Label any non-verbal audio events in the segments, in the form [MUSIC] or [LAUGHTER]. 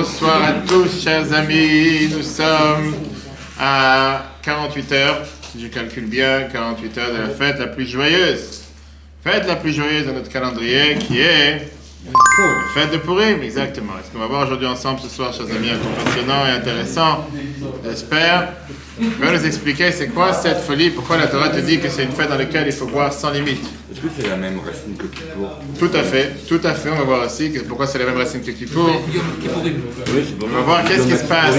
Bonsoir à tous, chers amis. Nous sommes à 48 heures, si je calcule bien, 48 heures de la fête la plus joyeuse. Fête la plus joyeuse de notre calendrier qui est la fête de Purim, exactement. Est-ce qu'on va voir aujourd'hui ensemble ce soir, chers amis, un cours passionnant et intéressant, j'espère. On va nous expliquer c'est quoi cette folie, pourquoi la Torah te dit que c'est une fête dans laquelle il faut boire sans limite. Est-ce que c'est la même racine que Kippour? Tout à fait, tout à fait. On va voir aussi pourquoi c'est la même racine que Kippour. On va voir qu'est-ce qui se passe.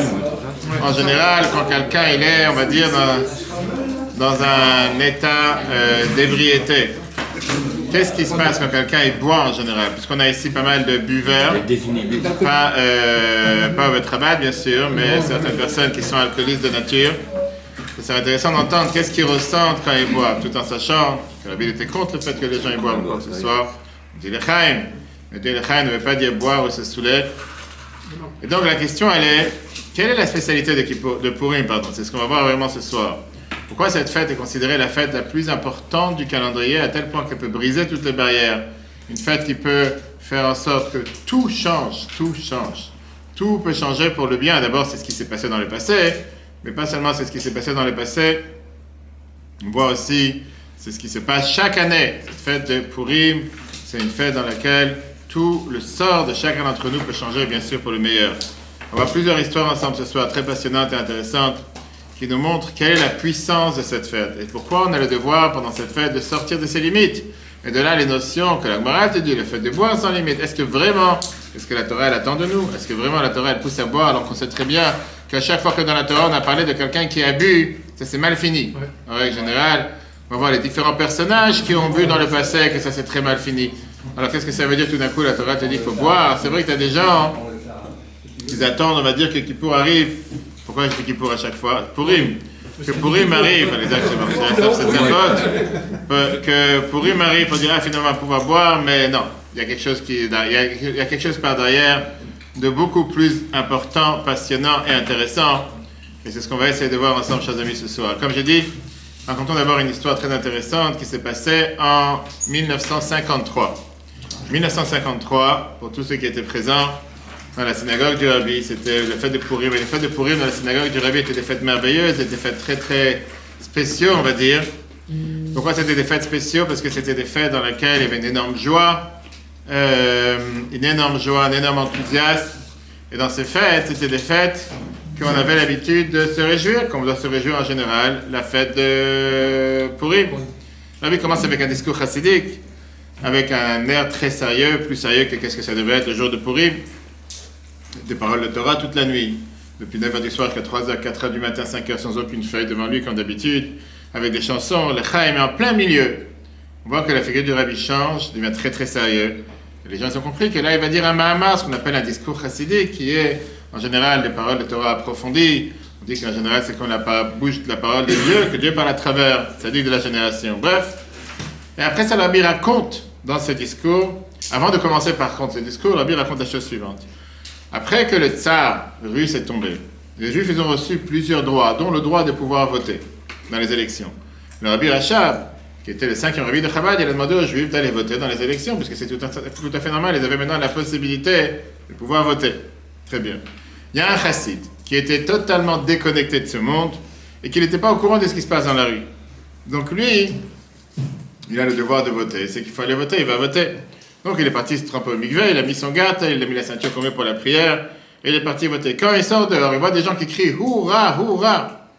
En général, quand quelqu'un il est, on va dire, dans, dans un état euh, d'ébriété, qu'est-ce qui se passe quand quelqu'un il boit en général? Puisqu'on a ici pas mal de buveurs, pas, euh, pas au travail bien sûr, mais certaines personnes qui sont alcoolistes de nature. Ce serait intéressant d'entendre qu'est-ce qu'ils ressentent quand ils boivent, tout en sachant que la Bible était contre le fait que les gens ils boivent ce soit. On dit. Le dit l'Echaim ne veut pas dire boire ou se saouler. Et donc la question elle est, quelle est la spécialité de, Kippour- de Purim pardon? C'est ce qu'on va voir vraiment ce soir. Pourquoi cette fête est considérée la fête la plus importante du calendrier à tel point qu'elle peut briser toutes les barrières? Une fête qui peut faire en sorte que tout change, tout change. Tout peut changer pour le bien. D'abord, c'est ce qui s'est passé dans le passé, mais pas seulement c'est ce qui s'est passé dans le passé. On voit aussi, c'est ce qui se passe chaque année. Cette fête de Purim, c'est une fête dans laquelle tout le sort de chacun d'entre nous peut changer, bien sûr, pour le meilleur. On va plusieurs histoires ensemble ce soir, très passionnantes et intéressantes, qui nous montrent quelle est la puissance de cette fête et pourquoi on a le devoir, pendant cette fête, de sortir de ses limites. Et de là, les notions que la Gemara te dit, le fait de boire sans limite. Est-ce que vraiment, est-ce que la Torah, elle attend de nous? Est-ce que vraiment la Torah, elle pousse à boire alors qu'on sait très bien qu'à chaque fois que dans la Torah, on a parlé de quelqu'un qui a bu, ça s'est mal fini. En règle générale, on va voir les différents personnages qui ont bu dans le passé que ça s'est très mal fini. Alors qu'est-ce que ça veut dire tout d'un coup La Torah te dit qu'il faut boire? C'est vrai que tu as des gens qui attendent, on va dire, que Kippour arrive. Pourquoi je dis Kippour à chaque fois Purim. Que Purim arrive, Que Purim arrive, on dirait finalement pouvoir boire, mais non. Il y a quelque chose qui il y a, il y a quelque chose par derrière de beaucoup plus important, passionnant et intéressant. Et c'est ce qu'on va essayer de voir ensemble, chers amis, ce soir. Comme j'ai dit, racontons d'abord une histoire très intéressante qui s'est passée en 1953. 1953, pour tous ceux qui étaient présents, dans la synagogue du Rabbi, c'était le fête de Purim. Et les fêtes de Purim dans la synagogue du Rabbi étaient des fêtes merveilleuses, des fêtes très très spéciaux, on va dire. Pourquoi c'était des fêtes spéciaux? Parce que c'était des fêtes dans lesquelles il y avait une énorme joie, euh, une énorme joie, un énorme enthousiasme. Et dans ces fêtes, c'était des fêtes qu'on avait l'habitude de se réjouir, comme on doit se réjouir en général, la fête de Purim. Le Rabbi commence avec un discours chassidique, avec un air très sérieux, plus sérieux que qu'est-ce que ça devait être le jour de Purim des paroles de Torah toute la nuit, depuis 9h du soir jusqu'à 3h, 4h du matin, 5h, sans aucune feuille devant lui, comme d'habitude, avec des chansons, le Chaim est en plein milieu. On voit que la figure du rabbi change, devient très très sérieux. Et les gens ont compris que là, il va dire un Mahamar, ce qu'on appelle un discours chassidique, qui est en général des paroles de Torah approfondies. On dit qu'en général, c'est qu'on la par- bouge de la parole de Dieu, que Dieu parle à travers, c'est-à-dire de la génération. Bref. Et après ça, le rabbi raconte dans ce discours, avant de commencer par contre ce discours, le rabbi raconte la chose suivante. Après que le tsar russe est tombé, les juifs ont reçu plusieurs droits, dont le droit de pouvoir voter dans les élections. Le rabbi Rachab, qui était le cinquième rabbi de Chabad, il a demandé aux juifs d'aller voter dans les élections, puisque c'est tout, tout à fait normal, ils avaient maintenant la possibilité de pouvoir voter. Très bien. Il y a un chassid qui était totalement déconnecté de ce monde et qui n'était pas au courant de ce qui se passe dans la rue. Donc lui, il a le devoir de voter. C'est qu'il faut aller voter, il va voter. Donc il est parti se tremper au mikveh, il a mis son gâte, il a mis la ceinture comme pour la prière, et il est parti voter. Quand il sort dehors, il voit des gens qui crient Hourra, Hourra.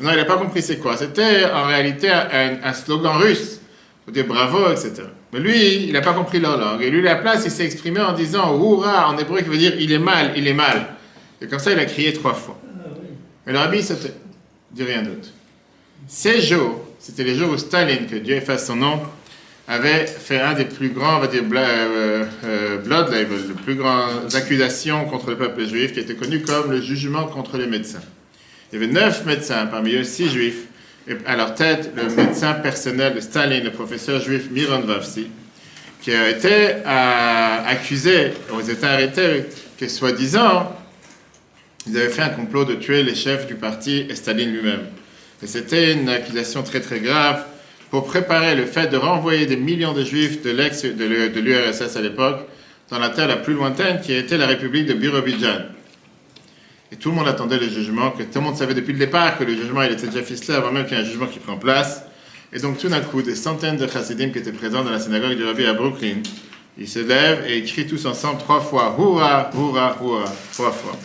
Non, il n'a pas compris c'est quoi. C'était en réalité un, slogan russe, pour dire bravo, etc. Mais lui, il n'a pas compris leur langue. Et lui, à la place, il s'est exprimé en disant Hourra, en hébreu, qui veut dire il est mal, il est mal. Et comme ça, il a crié trois fois. Et le rabbi, c'était, dit rien d'autre. Ces jours, c'était les jours où Staline, que Dieu efface son nom, avait fait un des plus grands, on euh, euh, plus grandes accusations contre le peuple juif, qui était connu comme le jugement contre les médecins. Il y avait neuf médecins, parmi eux six juifs, et à leur tête, le médecin personnel de Staline, le professeur juif Miron Vavsi, qui a été euh, accusé, ils étaient arrêtés, que soi-disant, ils avaient fait un complot de tuer les chefs du parti et Staline lui-même. Et c'était une accusation très très grave pour préparer le fait de renvoyer des millions de juifs de l'ex de l'U- de l'URSS à l'époque dans la terre la plus lointaine qui était la République de Birobidjan. Et tout le monde attendait le jugement, que tout le monde savait depuis le départ que le jugement il était déjà ficelé avant même qu'il y ait un jugement qui prend place. Et donc tout d'un coup, des centaines de chassidim qui étaient présents dans la synagogue du Rabbi à Brooklyn, ils se lèvent et ils crient tous ensemble trois fois, Houra, Houra, Houra, trois fois.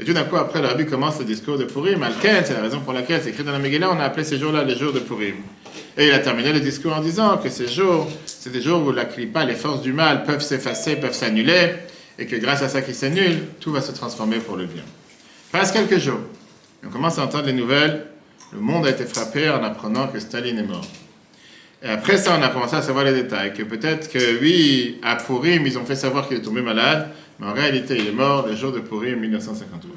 Et tout d'un coup, après, le Rabbi commence le discours de Purim. Alken, c'est la raison pour laquelle c'est écrit dans la Megillah, on a appelé ces jours-là les jours de Purim. Et il a terminé le discours en disant que ces jours, c'est des jours où la clipa, les forces du mal peuvent s'effacer, peuvent s'annuler, et que grâce à ça qui s'annule, tout va se transformer pour le bien. Passe quelques jours. On commence à entendre les nouvelles. Le monde a été frappé en apprenant que Staline est mort. Et après ça, on a commencé à savoir les détails. Que peut-être que oui, à Purim, ils ont fait savoir qu'il est tombé malade, mais en réalité, il est mort le jour de Purim 1953.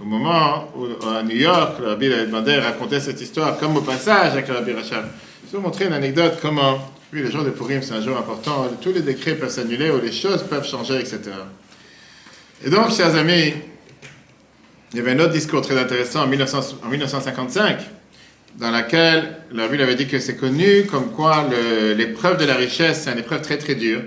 Au moment où, à New York, le rabbi demandé de raconter cette histoire, comme au passage avec le rabbi Rachab. Je vais vous montrer une anecdote comment, oui, le jour de Purim, c'est un jour important, tous les décrets peuvent s'annuler, ou les choses peuvent changer, etc. Et donc, chers amis, il y avait un autre discours très intéressant en, 1900 en 1955, dans laquelle le rabbi avait dit que c'est connu comme quoi l'épreuve de la richesse, c'est une épreuve très très dure.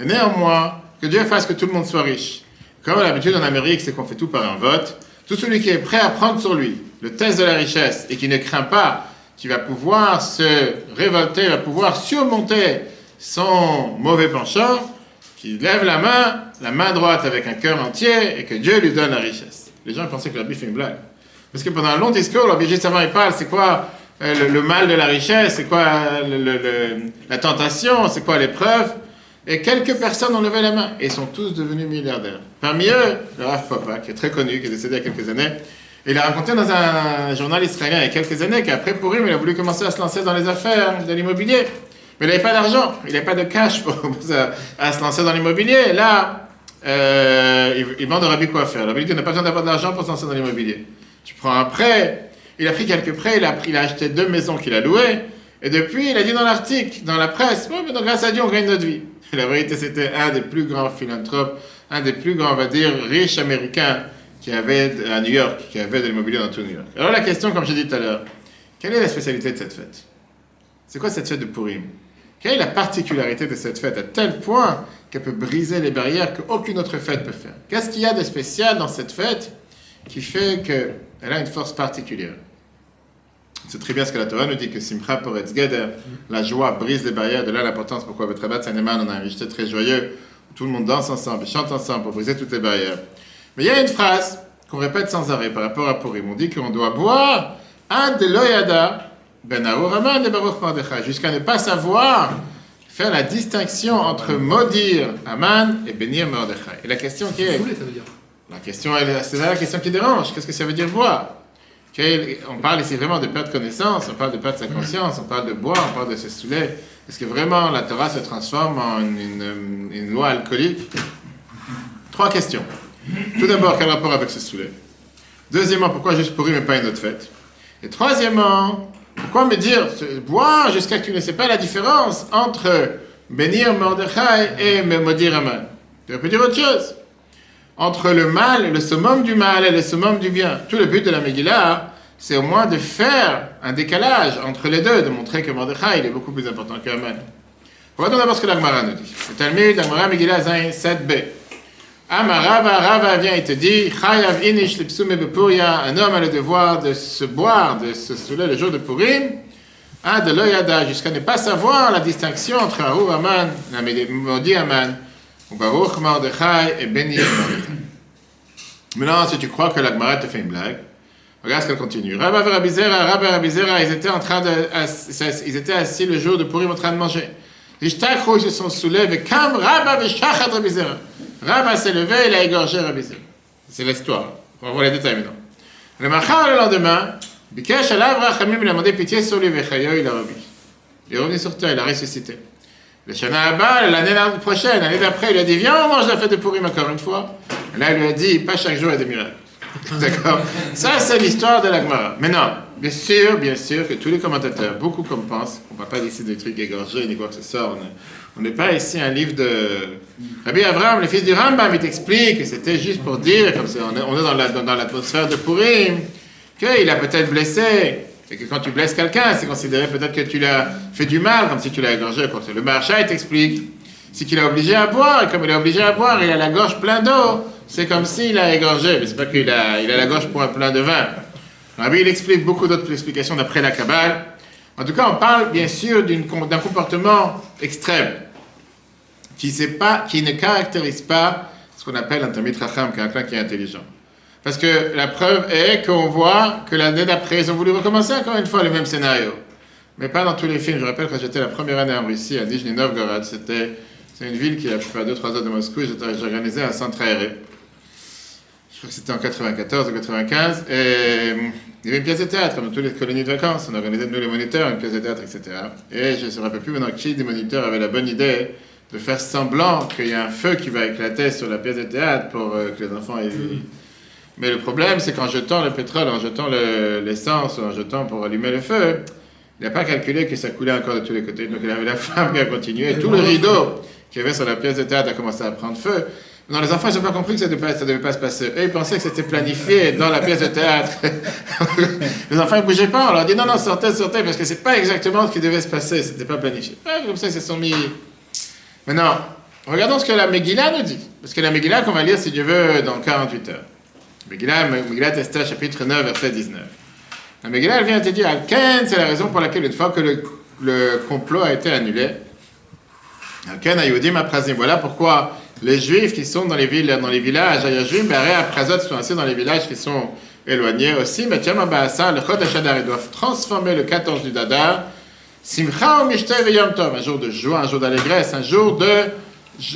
Et néanmoins, que Dieu fasse que tout le monde soit riche. Comme l'habitude en Amérique, c'est qu'on fait tout par un vote. Tout celui qui est prêt à prendre sur lui le test de la richesse et qui ne craint pas, qui va pouvoir se révolter, va pouvoir surmonter son mauvais penchant, qui lève la main, la main droite avec un cœur entier et que Dieu lui donne la richesse. Les gens pensaient que l'habit fait une blague. Parce que pendant un long discours, l'habit juste avant il parle, c'est quoi euh, le, mal de la richesse, c'est quoi euh, la tentation, c'est quoi l'épreuve? Et quelques personnes ont levé la main et sont tous devenus milliardaires. Parmi eux, le Rav Papa, qui est très connu, qui est décédé il y a quelques années. Il a raconté dans un journal israélien il y a quelques années qu'après Purim, il a voulu commencer à se lancer dans les affaires de l'immobilier. Mais il n'avait pas d'argent, il n'avait pas de cash pour, [LAUGHS] se- à se lancer dans l'immobilier. Là, euh, il, il demande au quoi faire. Rabbi dit n'a pas besoin d'avoir de l'argent pour se lancer dans l'immobilier. Tu prends un prêt. Il a pris quelques prêts, il a, pris, il a acheté deux maisons qu'il a louées. Et depuis, il a dit dans l'article, dans la presse, ouais, mais grâce à Dieu, on gagne notre vie. [LAUGHS] La vérité, c'était un des plus grands philanthropes, un des plus grands, on va dire, riches américains qui avait à New York, qui avait de l'immobilier dans tout New York. Alors la question, comme j'ai dit tout à l'heure, quelle est la spécialité de cette fête? C'est quoi cette fête de Purim? Quelle est la particularité de cette fête à tel point qu'elle peut briser les barrières qu'aucune autre fête peut faire? Qu'est-ce qu'il y a de spécial dans cette fête qui fait qu'elle a une force particulière? C'est très bien ce que la Torah nous dit, que Simcha Poretz Geder, la joie brise les barrières, de là l'importance pourquoi? Votre Rabat Saneman, on a un rejeté très joyeux, tout le monde danse ensemble, chante ensemble pour briser toutes les barrières. Mais il y a une phrase qu'on répète sans arrêt par rapport à Purim. On dit qu'on doit boire un de l'Oyada, Ben Aouraman et Baruch Mordechai, jusqu'à ne pas savoir faire la distinction entre maudire Aman et bénir Mordechai. Et la question qui est, la question, c'est là la question qui dérange. Qu'est-ce que ça veut dire boire? On parle ici vraiment de perdre connaissance, on parle de perdre sa conscience, on parle de boire, on parle de se saouler. Est-ce que vraiment la Torah se transforme en une, loi alcoolique? Trois questions. Tout d'abord, quel rapport avec se saouler? Deuxièmement, pourquoi juste pourri mais pas une autre fête? Et troisièmement, pourquoi me dire boire jusqu'à que tu ne sais pas la différence entre bénir Mordechai et me maudire Aman? Tu pu dire autre chose entre le mal le summum du mal et le summum du bien. Tout le but de la Megillah, c'est au moins de faire un décalage entre les deux, de montrer que Mordechai est beaucoup plus important que Haman. Regardons d'abord ce que l'Agmara nous dit. Le Talmud, l'Agmara Megillah Zain 7b. Amarava, Rava vient et te dit, Chayav inish bepuria, un homme a le devoir de se boire, de se saouler le jour de Purim, ah, de l'oyada, jusqu'à ne pas savoir la distinction entre Ahu Aman, maudit Aman, ou Baruch Mordechai et Béni Mordechai. Maintenant, si tu crois que l'Agmara te fait une blague, regarde ce qu'elle continue. Rabba et Rabbi Zera, Rabba et Rabbi Zera, ils étaient en train de, ils étaient assis le jour de Purim en train de manger. Ils se sont soulevés, Kam Rabba et Shachat Rabbi Zera. Rabba s'est levé, il a égorgé Rabbi Zera. C'est l'histoire. On va voir les détails maintenant. Le Machar, le lendemain, Bikesh Alav il a demandé pitié sur lui, Vechayo, il a revu. Il est revenu sur terre, il a ressuscité. Le Shana Abba, l'année prochaine, l'année d'après, il a dit Viens, on mange la fête de Purim encore une fois. Là, il lui a dit Pas chaque jour, il y a des miracles. [LAUGHS] D'accord Ça, c'est l'histoire de l'Agmara. Maintenant, bien sûr, bien sûr que tous les commentateurs, beaucoup comme pensent, on ne va pas décider des trucs égorgés ni quoi que ce soit. On est- On n'est pas ici un livre de. Rabbi Abraham, le fils du Rambam, il t'explique que c'était juste pour dire, comme on est, dans la- dans- dans l'atmosphère de Purim, qu'il a peut-être blessé. Et que quand tu blesses quelqu'un, c'est considéré peut-être que tu l'as fait du mal, comme si tu l'as égorgé. Le marcha, il t'explique. C'est qu'il est obligé à boire, et comme il est obligé à boire, il a la gorge pleine d'eau. C'est comme s'il a égorgé, mais c'est pas qu'il a, il a la gorge pour un plein de vin. Rabbi, il explique beaucoup d'autres explications d'après la Kabbale. En tout cas, on parle bien sûr d'un comportement extrême qui, ne caractérise pas ce qu'on appelle un Tamit Racham, quelqu'un qui est intelligent. Parce que la preuve est qu'on voit que l'année d'après, ils ont voulu recommencer encore une fois le même scénario. Mais pas dans tous les films. Je rappelle quand j'étais la première année en Russie, à Nizhny Novgorod, c'était c'est une ville qui est à peu près à 2-3 heures de Moscou, j'ai organisé un centre aéré. Je crois que c'était en 94 ou 95. Et il y avait une pièce de théâtre, comme dans toutes les colonies de vacances. On organisait, nous les moniteurs, une pièce de théâtre, etc. Et je ne me rappelle plus maintenant qui des moniteurs avait la bonne idée de faire semblant qu'il y a un feu qui va éclater sur la pièce de théâtre pour euh, que les enfants aient... Mais le problème, c'est qu'en jetant le pétrole, en jetant l'essence, en jetant pour allumer le feu, il n'a pas calculé que ça coulait encore de tous les côtés. Donc il avait la flamme qui a continué. Et tout le rideau qu'il y avait sur la pièce de théâtre a commencé à prendre feu. Non, les enfants, ils n'ont pas compris que ça ne devait, pas se passer. Ils pensaient que c'était planifié dans la pièce de théâtre. [LAUGHS] les enfants, ne bougeaient pas. On leur dit non, non, sortez, sortez, parce que ce n'est pas exactement ce qui devait se passer. Ce n'était pas planifié. comme ça, ils se sont mis. Maintenant, regardons ce que la Megillah nous dit. Parce que la Megillah, qu'on va lire, si Dieu veut, dans 48 heures. Megillah, Megillah Esther, chapitre 9, verset 19. La Megillah, elle vient te dire, Alken, c'est la raison pour laquelle, une fois que le, complot a été annulé. Voilà pourquoi les Juifs qui sont dans les villes, dans les villages, sont assis dans les villages qui sont éloignés aussi. Mais le Chod Hashadar, ils doivent transformer le 14 du Dadar, Simcha ou Mishte Yom Tov, un jour de joie, un jour d'allégresse, un jour de,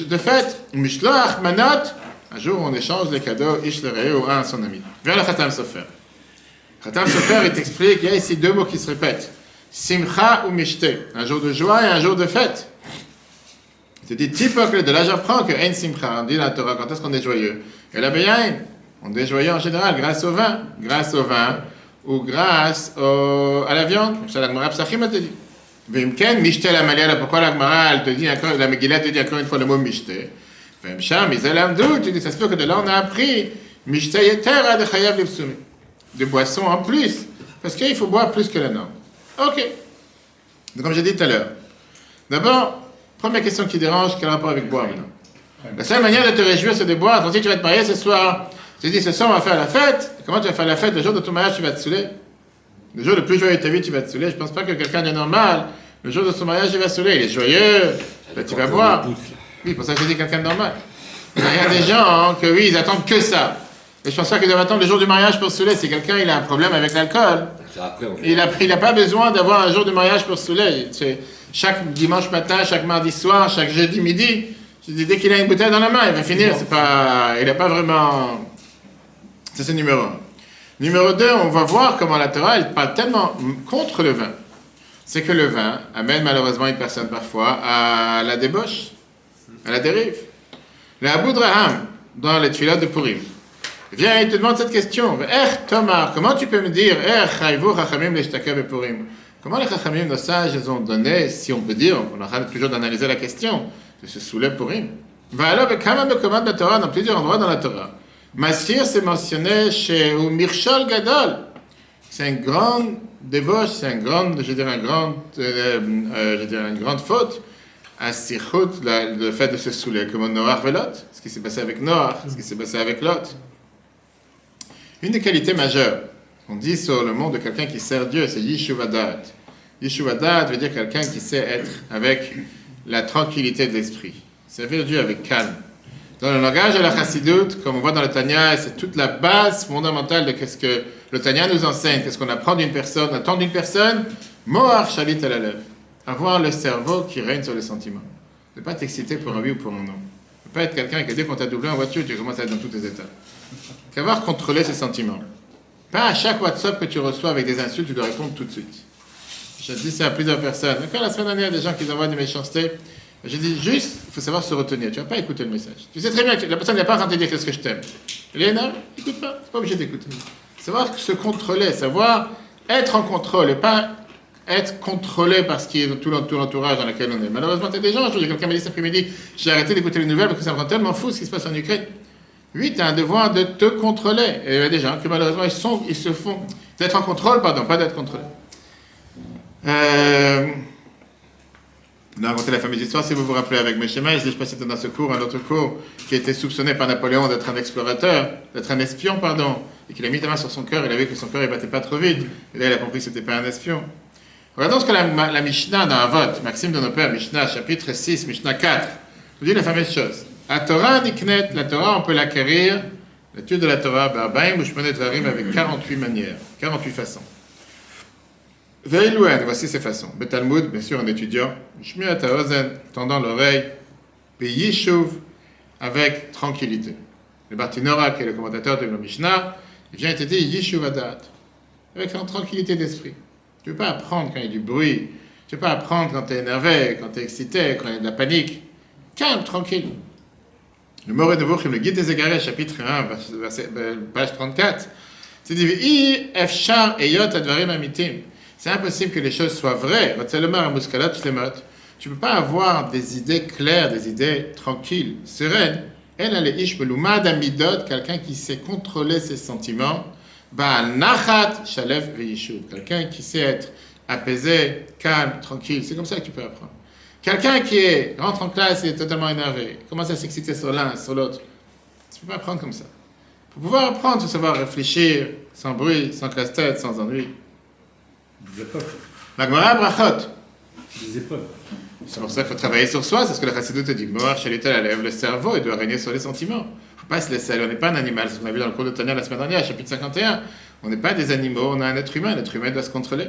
de fête, Mishloach Manot, un jour où on échange les cadeaux, Ish le ou un à son ami. Viens le Khatam Sofer. Khatam Sofer, il t'explique, il y a ici deux mots qui se répètent. Simcha ou Mishte, un jour de joie et un jour de fête. C'est dit typocle, de là j'apprends que Simcha, on la Torah, quand est-ce qu'on est joyeux? Et la Beyain, on est joyeux en général grâce au vin, grâce au vin ou grâce à la viande. Ça, la Gemara Psachim te dit. Vimken, la Maliala, pourquoi la elle te dit encore, la Megillah te dit encore une fois le mot Mishte? Vimsham, Izalamdou, tu dis, ça se peut que de là on a appris Mishte Yeter ad Chayav Lipsumi. Des boissons en plus, parce qu'il faut boire plus que la norme. Ok. Donc, comme j'ai dit tout à l'heure, d'abord, Première question qui dérange, quel rapport avec boire maintenant La seule manière de te réjouir, c'est de boire. Que tu vas te marier ce soir, tu dis ce soir, on va faire la fête. comment tu vas faire la fête? Le jour de ton mariage, tu vas te saouler. Le jour le plus joyeux de ta vie, tu vas te saouler. Je ne pense pas que quelqu'un de normal, le jour de son mariage, il va se saouler. Il est joyeux, tu vas boire. Oui, pour ça que je dis quelqu'un de normal. Il y a des gens hein, que oui, ils attendent que ça. Et je pense pas qu'ils doivent attendre le jour du mariage pour se saouler. Si quelqu'un il a un problème avec l'alcool, il n'a il pas besoin d'avoir un jour de mariage pour se saouler chaque dimanche matin, chaque mardi soir, chaque jeudi midi. dès qu'il a une bouteille dans la main, il va finir. C'est pas, il n'a pas vraiment. Ça, c'est numéro un. Numéro deux, on va voir comment la Torah, elle parle tellement contre le vin. C'est que le vin amène malheureusement une personne parfois à la débauche, à la dérive. Le Abu Draham, dans les tuiles de Purim, vient et te demande cette question. Er Tomar, comment tu peux me dire, Purim Comment les Chachamim, nos sages, ils ont donné, si on peut dire, on aura toujours d'analyser la question, de se soulever pour Torah dans plusieurs endroits dans la Torah. Masir, c'est mentionné chez Mirshol Gadol. C'est une grande débauche, c'est une grande, je dirais, une grande, euh, euh, dirais, une grande faute à Sichut, le fait de se saouler, comme Noach et Lot, ce qui s'est passé avec Noach, ce qui s'est passé avec Lot. Une des qualités majeures on dit sur le monde de quelqu'un qui sert Dieu, c'est Yishuvadat. Yishuvadat veut dire quelqu'un qui sait être avec la tranquillité de l'esprit. Servir Dieu avec calme. Dans le langage de la Chassidut, comme on voit dans le Tanya, c'est toute la base fondamentale de ce que le Tanya nous enseigne, qu'est-ce qu'on apprend d'une personne, attend d'une personne, Moar Shalit à la. Avoir le cerveau qui règne sur les sentiments. Ne pas t'exciter pour un oui ou pour un non. Ne pas être quelqu'un qui, dès qu'on t'a doublé en voiture, tu commences à être dans tous tes états. Qu'avoir contrôlé ses sentiments. Pas à chaque WhatsApp que tu reçois avec des insultes, tu dois répondre tout de suite. Je dis ça à plusieurs personnes. Quand la semaine dernière, des gens qui envoient des méchancetés. Je dis juste, il faut savoir se retenir. Tu vas pas écouter le message. Tu sais très bien que la personne n'est pas en de dire qu'est-ce que je t'aime. Léna, écoute pas. C'est pas obligé d'écouter. Savoir se contrôler, savoir être en contrôle et pas être contrôlé par ce qui est tout l'entourage dans lequel on est. Malheureusement, tu as des gens, quelqu'un m'a dit cet après-midi, j'ai arrêté d'écouter les nouvelles parce que ça me rend tellement fou ce qui se passe en Ukraine. Oui, tu as un devoir de te contrôler. Et il y a des gens qui malheureusement ils, se font d'être en contrôle, pardon, pas d'être contrôlé. Euh, On a raconté la fameuse histoire, si vous vous rappelez, avec Meshema, je ne sais pas si c'était dans ce cours, un autre cours, qui était soupçonné par Napoléon d'être un explorateur, d'être un espion, pardon, et qu'il a mis la main sur son cœur, il a vu que son cœur ne battait pas trop vite, et là il a compris que ce n'était pas un espion. Regardons ce que la, Mishnah dans vote, Maxime de nos pères, Mishnah, chapitre 6, Mishnah 4, nous dit la fameuse chose. La Torah niknet, la Torah, on peut l'acquérir, l'étude de la Torah, Barbaim, Mushmanet Varim, avec 48 manières, 48 façons. Veilouen, voici ses façons. Betalmud, bien sûr, un étudiant. Shmiat Ozen, tendant l'oreille. Yishuv, avec tranquillité. Le Bartinora, qui est le commentateur de la Mishnah, vient et te dit Yishuv Adat, avec tranquillité d'esprit. Tu ne peux pas apprendre quand il y a du bruit. Tu ne peux pas apprendre quand tu es énervé, quand tu es excité, quand il y a de la panique. Calme, tranquille. Le Moré de Vauchim, le guide des égarés, chapitre 1, verset, page 34, c'est dit. C'est impossible que les choses soient vraies. Tu ne peux pas avoir des idées claires, des idées tranquilles, sereines. Elle, ishbelumad amidot, quelqu'un qui sait contrôler ses sentiments. Quelqu'un qui sait être apaisé, calme, tranquille. C'est comme ça que tu peux apprendre. Quelqu'un qui est, rentre en classe et est totalement énervé, commence à s'exciter sur l'un, sur l'autre. Tu ne peux pas apprendre comme ça. Pour pouvoir apprendre, il faut savoir réfléchir sans bruit, sans casse-tête, sans ennui. Des épreuves. La Gemara Brachot. Des épreuves. C'est pour ça qu'il faut travailler sur soi, c'est ce que le Chassidut te dit. Moar elle lève le cerveau, il doit régner sur les sentiments. Il ne faut pas se laisser aller, on n'est pas un animal. C'est ce qu'on a vu dans le cours de Tania la semaine dernière, chapitre 51. On n'est pas des animaux, on a un être humain. L'être humain doit se contrôler.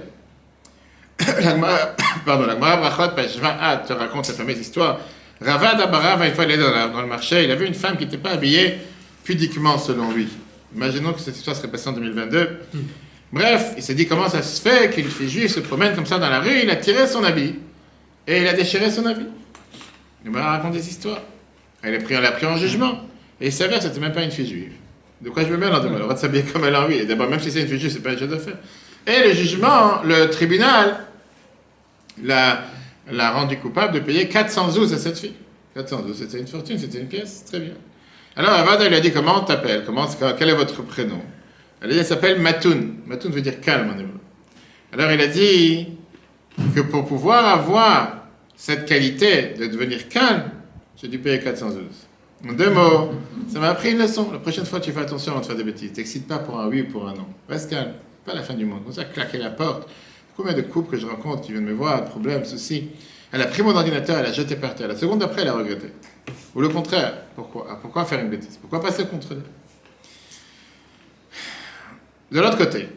[COUGHS] [COUGHS] pardon, la Brachot, page 20a, te raconte cette fameuse histoire. Ravad Abarav, une fois il est dans, le marché, il a vu une femme qui n'était pas habillée pudiquement selon lui. Imaginons que cette histoire serait passée en 2022. Bref, il s'est dit comment ça se fait qu'une fille juive se promène comme ça dans la rue, il a tiré son habit et il a déchiré son habit. Il m'a raconté des histoires. Elle a pris, l'a pris en jugement. Et il s'avère que c'était même pas une fille juive. De quoi je me mêle en Elle aura de s'habiller comme elle a envie. Et d'abord, même si c'est une fille juive, c'est pas une chose de faire. Et le jugement, le tribunal l'a, rendu coupable de payer 400 zouz à cette fille. 400 zouz, c'était une fortune, c'était une pièce, très bien. Alors Avada lui a dit comment on t'appelle? Comment, Quel est votre prénom? Elle s'appelle Matoun. Matoun veut dire calme en hébreu. Alors il a dit que pour pouvoir avoir cette qualité de devenir calme, j'ai dû payer 412. En deux mots, ça m'a appris une leçon. La prochaine fois, tu fais attention avant de faire des bêtises. T'excites pas pour un oui ou pour un non. Reste calme. Pas la fin du monde. Comme ça, claquer la porte. Combien de couples que je rencontre qui viennent me voir, problème, ceci. Elle a pris mon ordinateur, elle a jeté par terre. La seconde d'après, elle a regretté. Ou le contraire. Pourquoi? Ah, Pourquoi faire une bêtise? Pourquoi pas se contrôler de l'autre côté,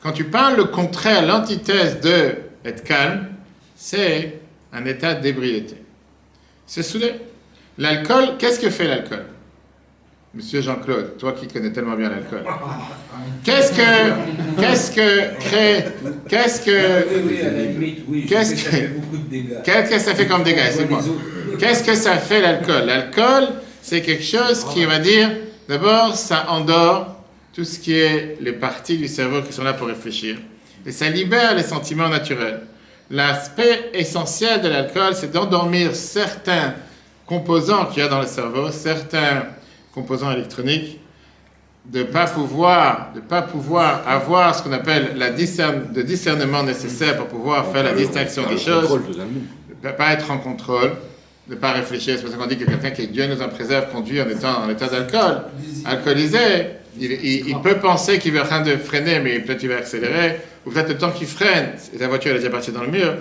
quand tu parles le contraire, l'antithèse de être calme, c'est un état d'ébriété. C'est saoulé. L'alcool, qu'est-ce que fait l'alcool? Monsieur Jean-Claude, toi qui connais tellement bien l'alcool. Qu'est-ce que, qu'est-ce que crée, qu'est-ce que, qu'est-ce que, qu'est-ce que ça fait comme dégâts C'est moi. Qu'est-ce que ça fait l'alcool? L'alcool, c'est quelque chose qui va dire, d'abord, ça endort tout ce qui est les parties du cerveau qui sont là pour réfléchir. Et ça libère les sentiments naturels. L'aspect essentiel de l'alcool, c'est d'endormir certains composants qu'il y a dans le cerveau, certains composants électroniques, de ne pas pouvoir, de pas pouvoir avoir ce qu'on appelle la discerne, le discernement nécessaire pour pouvoir faire la distinction des choses, de ne pas être en contrôle, de ne pas réfléchir. C'est pour ça qu'on dit que quelqu'un qui, Dieu nous en préserve, conduit en étant en état d'alcool, alcoolisé, il, peut penser qu'il va en train de freiner, mais peut-être il va accélérer, ou peut-être le temps qu'il freine, la voiture est déjà partie dans le mur,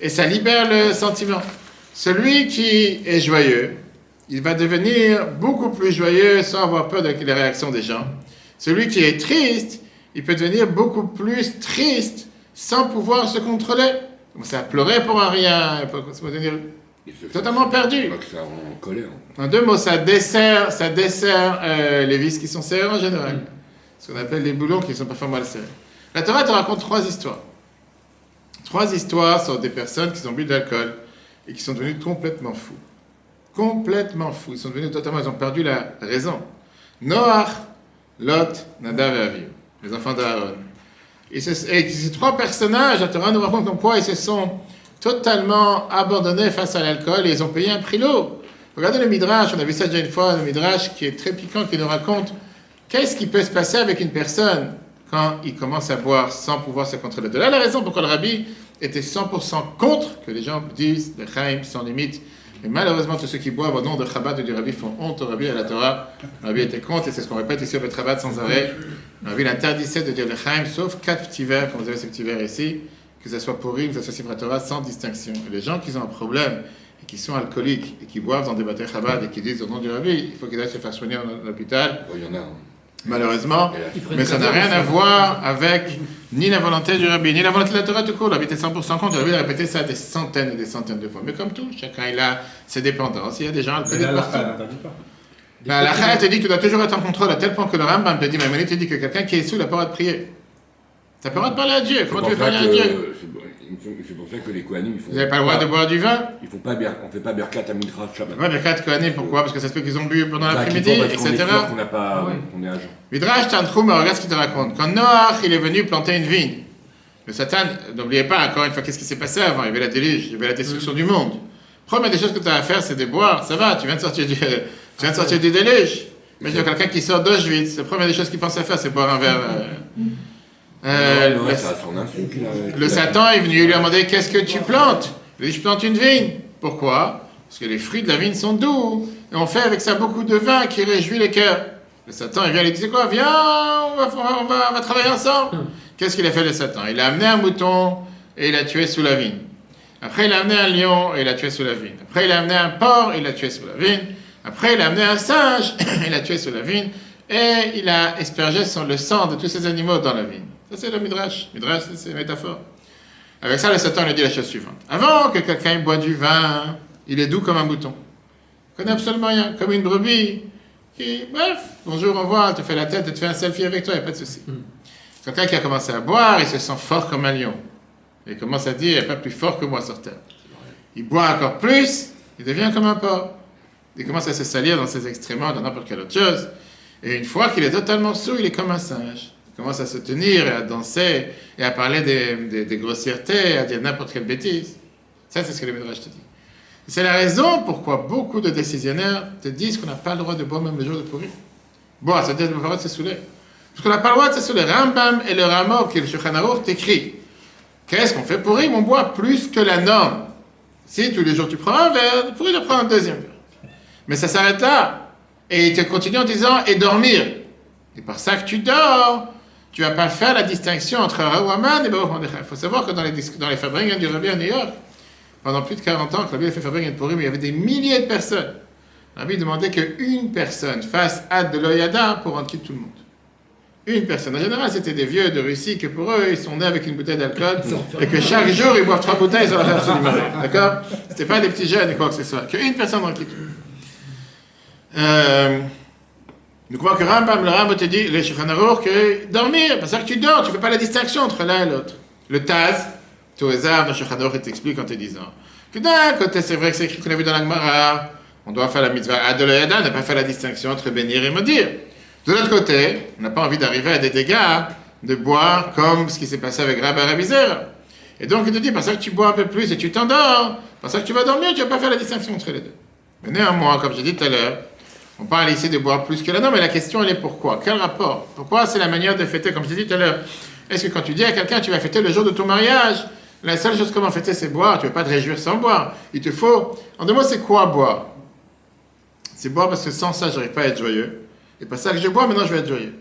et ça libère le sentiment. Celui qui est joyeux, il va devenir beaucoup plus joyeux sans avoir peur des réactions des gens. Celui qui est triste, il peut devenir beaucoup plus triste sans pouvoir se contrôler. Ça pleurer pour un rien, totalement perdu. En, colère. en deux mots, ça dessert, ça dessert euh, les vis qui sont serrées en général. Ce qu'on appelle les boulons qui sont parfois mal serrés. La Torah te raconte trois histoires. Trois histoires sur des personnes qui ont bu de l'alcool et qui sont devenues complètement fous. Complètement fous. Ils sont devenus totalement, ils ont perdu la raison. Noach, Lot, Nadav et Aviv, les enfants d'Aaron. Et, ces trois personnages, la Torah nous raconte comme quoi ils se sont totalement abandonnés face à l'alcool et ils ont payé un prix lourd. Regardez le Midrash, on a vu ça déjà une fois, le Midrash qui est très piquant, qui nous raconte qu'est-ce qui peut se passer avec une personne quand il commence à boire sans pouvoir se contrôler. De là la raison pourquoi le rabbi étaient 100% contre que les gens disent les Chaim sans limite. Et malheureusement, tous ceux qui boivent au nom de Chabad et du Rabbi font honte au Rabbi et à la Torah. Le Rabbi était contre, et c'est ce qu'on répète ici au Bet Chabad sans arrêt. Le Rabbi interdisait de dire les Chaim, sauf quatre petits verres, comme vous avez ces petits verres ici, que ce soit pourri, que ce soit Sifra Torah, sans distinction. Les gens qui ont un problème, et qui sont alcooliques, et qui boivent dans des bâtés Chabad, et qui disent au nom du Rabbi, il faut qu'ils aillent se faire soigner dans l'hôpital, Il y en a. malheureusement. Mais ça n'a rien à voir avec ni la volonté du rabbi, ni la volonté de la Torah tout court. Le rabbi était 100% contre. Le rabbi a répété ça des centaines et des centaines de fois. Mais comme tout, chacun il a ses dépendances. Il y a des gens partout. ça n'interdit pas. Ben, la Chaya te dit que tu dois toujours être en contrôle à tel point que le Rambam te dit, mais te dit que quelqu'un qui est sous n'a pas le droit de prier. Tu n'as pas le droit de parler à Dieu. Comment tu veux parler à Dieu? C'est pour ça que les Kohanim, ils font. Vous n'avez pas le droit de boire du vin Ils font pas. On fait pas Berkat à Midrash Shabbat. Ouais, quatre Kohanim, pourquoi? Parce que ça se peut qu'ils ont bu pendant l'après-midi, etc. qu'on n'a pas. Ouais. On est agent. Midrash Tantroum, regarde ce qu'il te raconte. Quand Noach, il est venu planter une vigne, le Satan, n'oubliez pas, encore une fois, qu'est-ce qui s'est passé avant? Il y avait la déluge, il y avait la destruction du monde. Première des choses que tu as à faire, c'est de boire. Ça va, tu viens de sortir du, tu viens de sortir du déluge. Mais il y a quelqu'un qui sort d'Auschwitz, la première des choses qu'il pense à faire, c'est boire un verre. euh, euh, le- ça insulte. là, Satan est venu lui demander Qu'est-ce que tu plantes? Il a dit Je plante une vigne. Pourquoi? Parce que les fruits de la vigne sont doux. Et on fait avec ça beaucoup de vin qui réjouit les cœurs. Le Satan, il vient lui dit C'est quoi? Viens, on va, on va, on va travailler ensemble. Qu'est-ce qu'il a fait le Satan? Il a amené un mouton et il l'a tué sous la vigne. Après, il a amené un lion et il l'a tué sous la vigne. Après, il a amené un porc et il l'a tué sous la vigne. Après, il a amené un singe [COUGHS] et il l'a tué sous la vigne. Et il a aspergé le sang de tous ces animaux dans la vigne. Ça, c'est le Midrash. Midrash, c'est- une métaphore. Avec ça, le Satan lui dit la chose suivante. Avant que quelqu'un boit du vin, il est doux comme un mouton. Il connaît absolument rien, comme une brebis. Qui, bref, bonjour, au revoir, elle te fait la tête, elle te fait un selfie avec toi, il n'y a pas de souci. Quelqu'un qui a commencé à boire, il se sent fort comme un lion. Il commence à dire, il n'y a pas plus fort que moi sur terre. Il boit encore plus, il devient comme un porc. Il commence à se salir dans ses extréments, dans n'importe quelle autre chose. Et une fois qu'il est totalement sous, il est comme un singe. Commence à se tenir et à danser et à parler des, des- des grossièretés, à dire n'importe quelle bêtise. Ça, c'est ce que le Midrash te dit. C'est la raison pourquoi beaucoup de décisionnaires te disent qu'on n'a pas le droit de boire même le jour de pourrir. Boire, ça veut dire le de se saouler. Parce qu'on n'a pas le droit de se saouler. Rambam et le Ramor, qui est le Shulchan t'écrit Qu'est-ce qu'on fait pourrir On boit plus que la norme. Si tous les jours tu prends un verre, pourrir, tu prends un deuxième verre. Mais ça s'arrête là. Et il te continue en disant et dormir. Et par ça que tu dors, tu vas pas faire la distinction entre Rawaman et Baruch Mordechai. Il faut savoir que dans les, dans les fabriques du Rabbi à New York, pendant plus de 40 ans que Rabbi a fait fabrique de Purim, il y avait des milliers de personnes. Rabbi demandait qu'une personne fasse Ad de l'Oyada pour rendre quitte tout le monde. Une personne. En général, c'était des vieux de Russie que pour eux, ils sont nés avec une bouteille d'alcool et que chaque jour, ils boivent trois bouteilles, ils ont la faire absolument. D'accord? C'était pas des petits jeunes quoi que ce soit. Qu'une personne rend quitte tout. Euh, nous croyons que Rambam, le Rambam te dit, le Shulchan que dormir, parce que tu dors, tu fais pas la distinction entre l'un et l'autre. Le Taz, tout hasard, dans Shulchan Aruch, il t'explique en te disant que d'un côté, c'est vrai que c'est écrit qu'on a vu dans la Gemara, on doit faire la mitzvah Adolayada, ne pas faire la distinction entre bénir et maudire. De l'autre côté, on n'a pas envie d'arriver à des dégâts de boire comme ce qui s'est passé avec Rabbi Rabizera. Et donc, il te dit, parce que tu bois un peu plus et tu t'endors, parce que tu vas dormir, tu vas pas faire la distinction entre les deux. Mais néanmoins, comme j'ai dit tout à l'heure, on parle ici de boire plus que la norme, mais la question elle est pourquoi? Quel rapport? Pourquoi c'est la manière de fêter, comme je l'ai dit tout à l'heure Est-ce que quand tu dis à quelqu'un tu vas fêter le jour de ton mariage, la seule chose comment fêter c'est boire, tu ne veux pas te réjouir sans boire. Il te faut. En deux mots, c'est quoi boire? C'est boire parce que sans ça, j'arrive pas à être joyeux. Et pas ça que je bois, maintenant je vais être joyeux.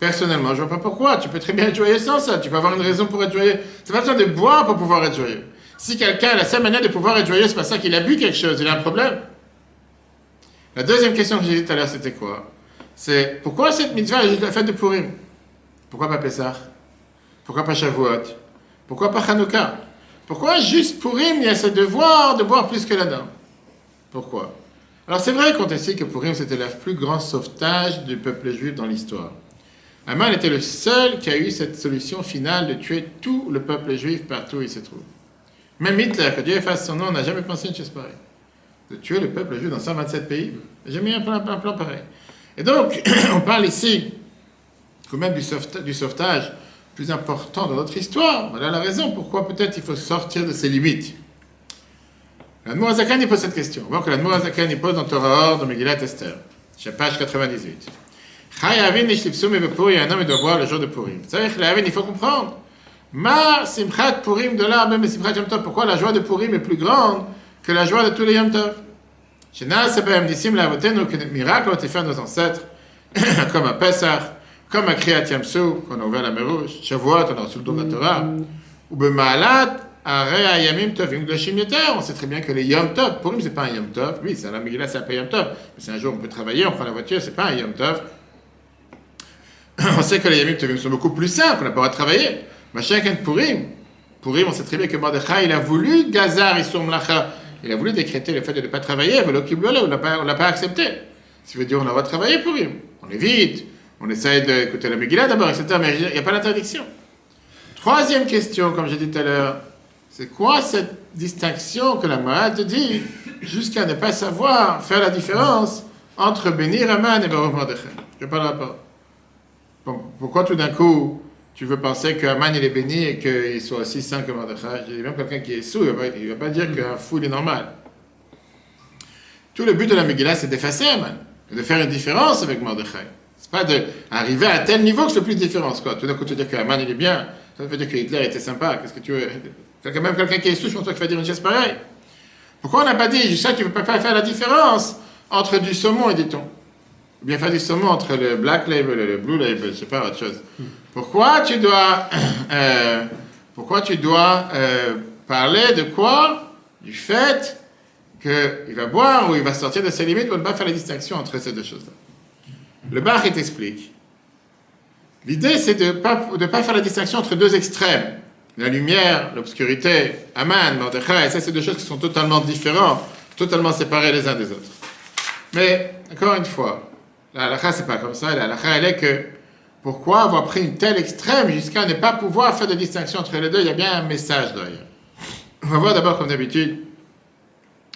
Personnellement, je vois pas pourquoi. Tu peux très bien être joyeux sans ça. Tu peux avoir une raison pour être joyeux. C'est pas besoin de boire pour pouvoir être joyeux. Si quelqu'un a la seule manière de pouvoir être joyeux, c'est pas ça qu'il a bu quelque chose, il a un problème. La deuxième question que j'ai dit tout à l'heure, c'était quoi? C'est pourquoi cette mitzvah est la fête de Purim? Pourquoi pas Pessah? Pourquoi pas Shavuot? Pourquoi pas Hanouka? Pourquoi juste Purim, il y a ce devoir de boire plus que la dame Pourquoi? Alors c'est vrai qu'on sait que Purim, c'était le plus grand sauvetage du peuple juif dans l'histoire. Aman était le seul qui a eu cette solution finale de tuer tout le peuple juif partout où il se trouve. Même Hitler, que Dieu efface son nom, n'a jamais pensé une chose pareille de tuer le peuple juif dans 127 pays. J'ai mis un plan, pareil. Et donc, [CLEARS THROAT] on parle ici quand même du, sauvetage, plus important de notre histoire. Voilà la raison pourquoi peut-être il faut sortir de ses limites. L'Admour Azakan, il pose cette question. On voit que l'Admour Azakan, il pose dans Torah Or, dans Megillat Esther, page 98. Chayavin Nishlipsum et un homme doit le jour de Purim. Il faut comprendre Ma simchat purim de là, même simchat yom tov. Pourquoi la joie de Purim est plus grande que la joie de tous les yom tov les miracles ont été faits à nos ancêtres, [COUGHS] comme à Pesach, comme à Kriyat Yamsou, qu'on a ouvert la mer rouge, Shavuot, on a reçu le don de la Torah, ou Bemalat, Arei Ayamim Tovim Gdoshim Yeter. On sait très bien que les Yom Tov, Purim, c'est pas un Yom Tov. Oui, c'est la Megillah, c'est un Yom Tov. Mais c'est un jour où on peut travailler, on prend la voiture, c'est pas un Yom Tov. [COUGHS] On sait que les Yamim Tovim sont beaucoup plus simples, on n'a pas de travailler. Machin Purim. Purim, on sait très bien que Mordechai, il a voulu Gazar et Mlacha. Il a voulu décréter le fait de ne pas travailler, on ne l'a pas, on l'a pas accepté. Ça veut dire on a le droit de travailler Purim. On évite, on essaye d'écouter la Megillah d'abord, etc. Mais il n'y a pas d'interdiction. Troisième question, comme j'ai dit tout à l'heure, c'est quoi cette distinction que la te dit jusqu'à ne pas savoir faire la différence entre bénir Aman et Baruch Mordechai? Je pas le rapport. Pourquoi tout d'un coup tu veux penser qu'Aman il est béni et qu'il soit aussi saint que Mordechai J'ai même quelqu'un qui est sous, il ne va, pas dire qu'un fou il est normal. Tout le but de la Megillah c'est d'effacer Aman, de faire une différence avec Mordechai. C'est pas d'arriver à tel niveau que c'est plus de différence. Quoi. Tout d'un coup tu dis qu'Aman il est bien, ça veut dire que Hitler était sympa. Qu'est-ce que tu veux? Même quelqu'un qui est sous, je pense qu'il va dire une chose pareille. Pourquoi on n'a pas dit, je sais que tu ne peux pas faire la différence entre du saumon et du thon bien faire saumon entre le black label et le blue label, sais pas, autre chose. Pourquoi tu dois, [COUGHS] euh, pourquoi tu dois euh, parler de quoi? Du fait qu'il va boire ou il va sortir de ses limites pour ne pas faire la distinction entre ces deux choses-là. Le Bach, il t'explique. L'idée, c'est de ne pas, de pas faire la distinction entre deux extrêmes la lumière, l'obscurité, Aman, Mordechai, ça c'est deux choses qui sont totalement différentes, totalement séparées les uns des autres. Mais, encore une fois, la halakha c'est pas comme ça, la halakha elle est que pourquoi avoir pris une telle extrême jusqu'à ne pas pouvoir faire de distinction entre les deux, il y a bien un message derrière. On va voir d'abord, comme d'habitude,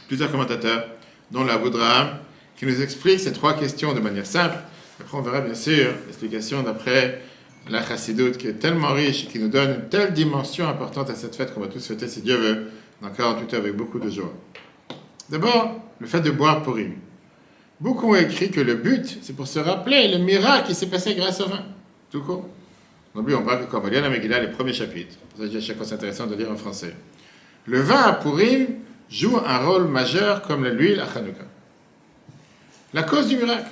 plusieurs commentateurs, dont la Boudraham, qui nous explique ces trois questions de manière simple. Après, on verra bien sûr l'explication d'après la chassidoute qui est tellement riche et qui nous donne une telle dimension importante à cette fête qu'on va tous fêter si Dieu veut, dans 48 heures avec beaucoup de joie. D'abord, le fait de boire pour lui. Beaucoup ont écrit que le but, c'est pour se rappeler le miracle qui s'est passé grâce au vin. Tout court. N'oublions pas que quand on va lire la Megillah, les premiers chapitres, pour ça à chaque fois c'est intéressant de lire en français, le vin à Purim joue un rôle majeur comme l'huile à Hanouka. La cause du miracle.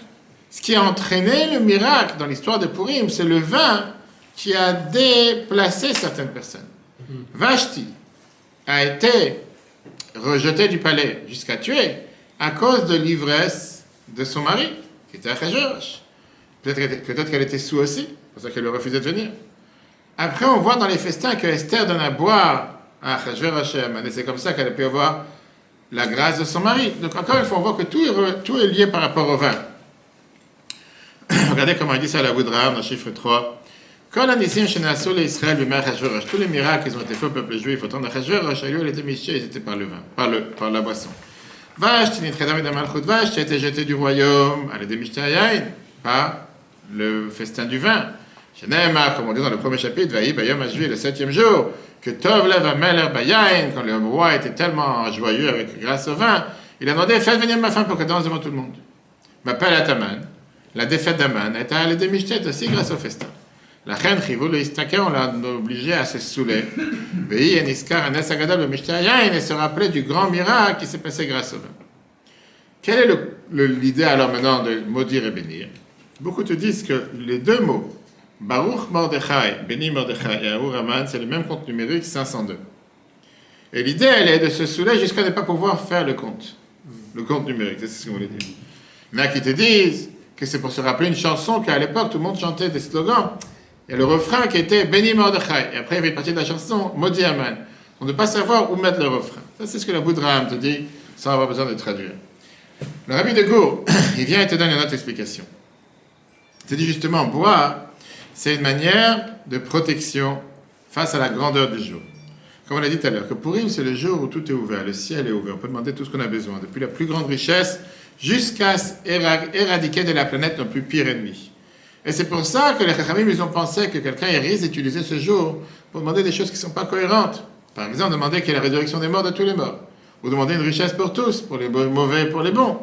Ce qui a entraîné le miracle dans l'histoire de Purim, c'est le vin qui a déplacé certaines personnes. Vashti a été rejeté du palais jusqu'à tuer à cause de l'ivresse de son mari, qui était Achashverosh. Peut-être qu'elle était sous aussi, c'est pour ça qu'elle refusait de venir. Après, on voit dans les festins que Esther donne à boire à Achashverosh et c'est comme ça qu'elle a pu avoir la grâce de son mari. Donc encore une fois, on voit que tout est, lié par rapport au vin. [COUGHS] Regardez comment il dit ça à la Boudra, dans le chiffre 3. Quand la Nissim Shenassou Israël lui tous les miracles qui ont été faits au peuple juif au temps d'Achashverosh, à lui, ils étaient par le vin, par, le, par la boisson. Vash, Tinitredam et Damalchut Vash, qui a été jeté du royaume, est Mishtayayin, par le festin du vin. Shenema, comme on dit dans le premier chapitre, Vaï Bayom Ashvi, le septième jour, que Tov Lev Ameler Bayayin, quand le roi était tellement joyeux avec grâce au vin, il a demandé, faites venir ma femme pour qu'elle danse devant tout le monde. M'appelle Ataman la défaite d'Aman est à démichtet aussi grâce au festin. La reine Chivou le on l'a obligé à se saouler. Veillez Niskar Anes Agadab le il se rappelait du grand miracle qui s'est passé grâce au vin. Quelle est l'idée alors maintenant de maudire et bénir? Beaucoup te disent que les deux mots, Baruch Mordechai, béni Mordechai et Aour Aman, c'est le même compte numérique 502. Et l'idée, elle est de se saouler jusqu'à ne pas pouvoir faire le compte. Le compte numérique, c'est ce qu'on voulait dire. Il y en a qui te disent, que c'est pour se rappeler une chanson qu'à l'époque tout le monde chantait des slogans. A le refrain qui était Béni Mordechai. Et après, il y avait une partie de la chanson Maudit Aman. On ne pas savoir où mettre le refrain. Ça, c'est ce que la Boudraham te dit sans avoir besoin de traduire. Le rabbi de Gour, [COUGHS] il vient et te donne une autre explication. Il te dit justement, boire, c'est une manière de protection face à la grandeur du jour. Comme on l'a dit tout à l'heure, que Purim, c'est le jour où tout est ouvert, le ciel est ouvert, on peut demander tout ce qu'on a besoin, depuis la plus grande richesse jusqu'à éradiquer de la planète nos plus pires ennemis. Et c'est pour ça que les Chachamim, ils ont pensé que quelqu'un risque d'utiliser ce jour pour demander des choses qui ne sont pas cohérentes. Par exemple, demander qu'il y ait la résurrection des morts de tous les morts. Ou demander une richesse pour tous, pour les mauvais et pour les bons.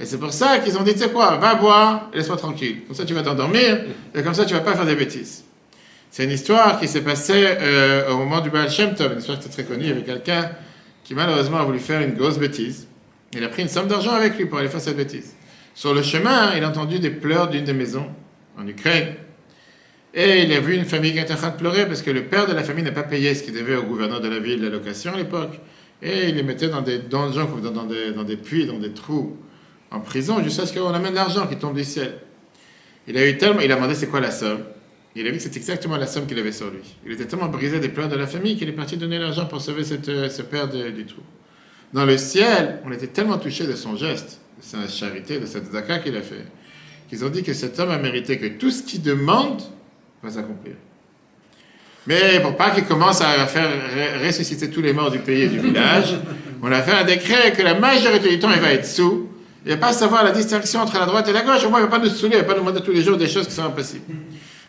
Et c'est pour ça qu'ils ont dit, tu sais quoi, va boire et laisse-moi tranquille. Comme ça, tu vas t'endormir et comme ça, tu vas pas faire des bêtises. C'est une histoire qui s'est passée euh, au moment du Baal Shem Tov, une histoire qui est très connue. Avait quelqu'un qui malheureusement a voulu faire une grosse bêtise. Il a pris une somme d'argent avec lui pour aller faire cette bêtise. Sur le chemin, il a entendu des pleurs d'une des maisons en Ukraine. Et il a vu une famille qui était en train de pleurer parce que le père de la famille n'a pas payé ce qu'il devait au gouverneur de la ville, la location à l'époque. Et il les mettait dans des donjons, dans, des, puits, dans des trous, en prison, jusqu'à ce qu'on amène l'argent qui tombe du ciel. Il a eu tellement, il a demandé c'est quoi la somme. Il a vu que c'était exactement la somme qu'il avait sur lui. Il était tellement brisé des pleurs de la famille qu'il est parti donner l'argent pour sauver euh, ce père du trou. Dans le ciel, on était tellement touché de son geste, de sa charité, de cette zaka qu'il a fait, qu'ils ont dit que cet homme a mérité que tout ce qu'il demande va s'accomplir. Mais pour pas qu'il commence à faire ressusciter tous les morts du pays et du village, [LAUGHS] on a fait un décret que la majorité du temps, il va être sous. Il ne va pas savoir la distinction entre la droite et la gauche. Au moins, il ne va pas nous saouler, il ne va pas nous demander tous les jours des choses qui sont impossibles.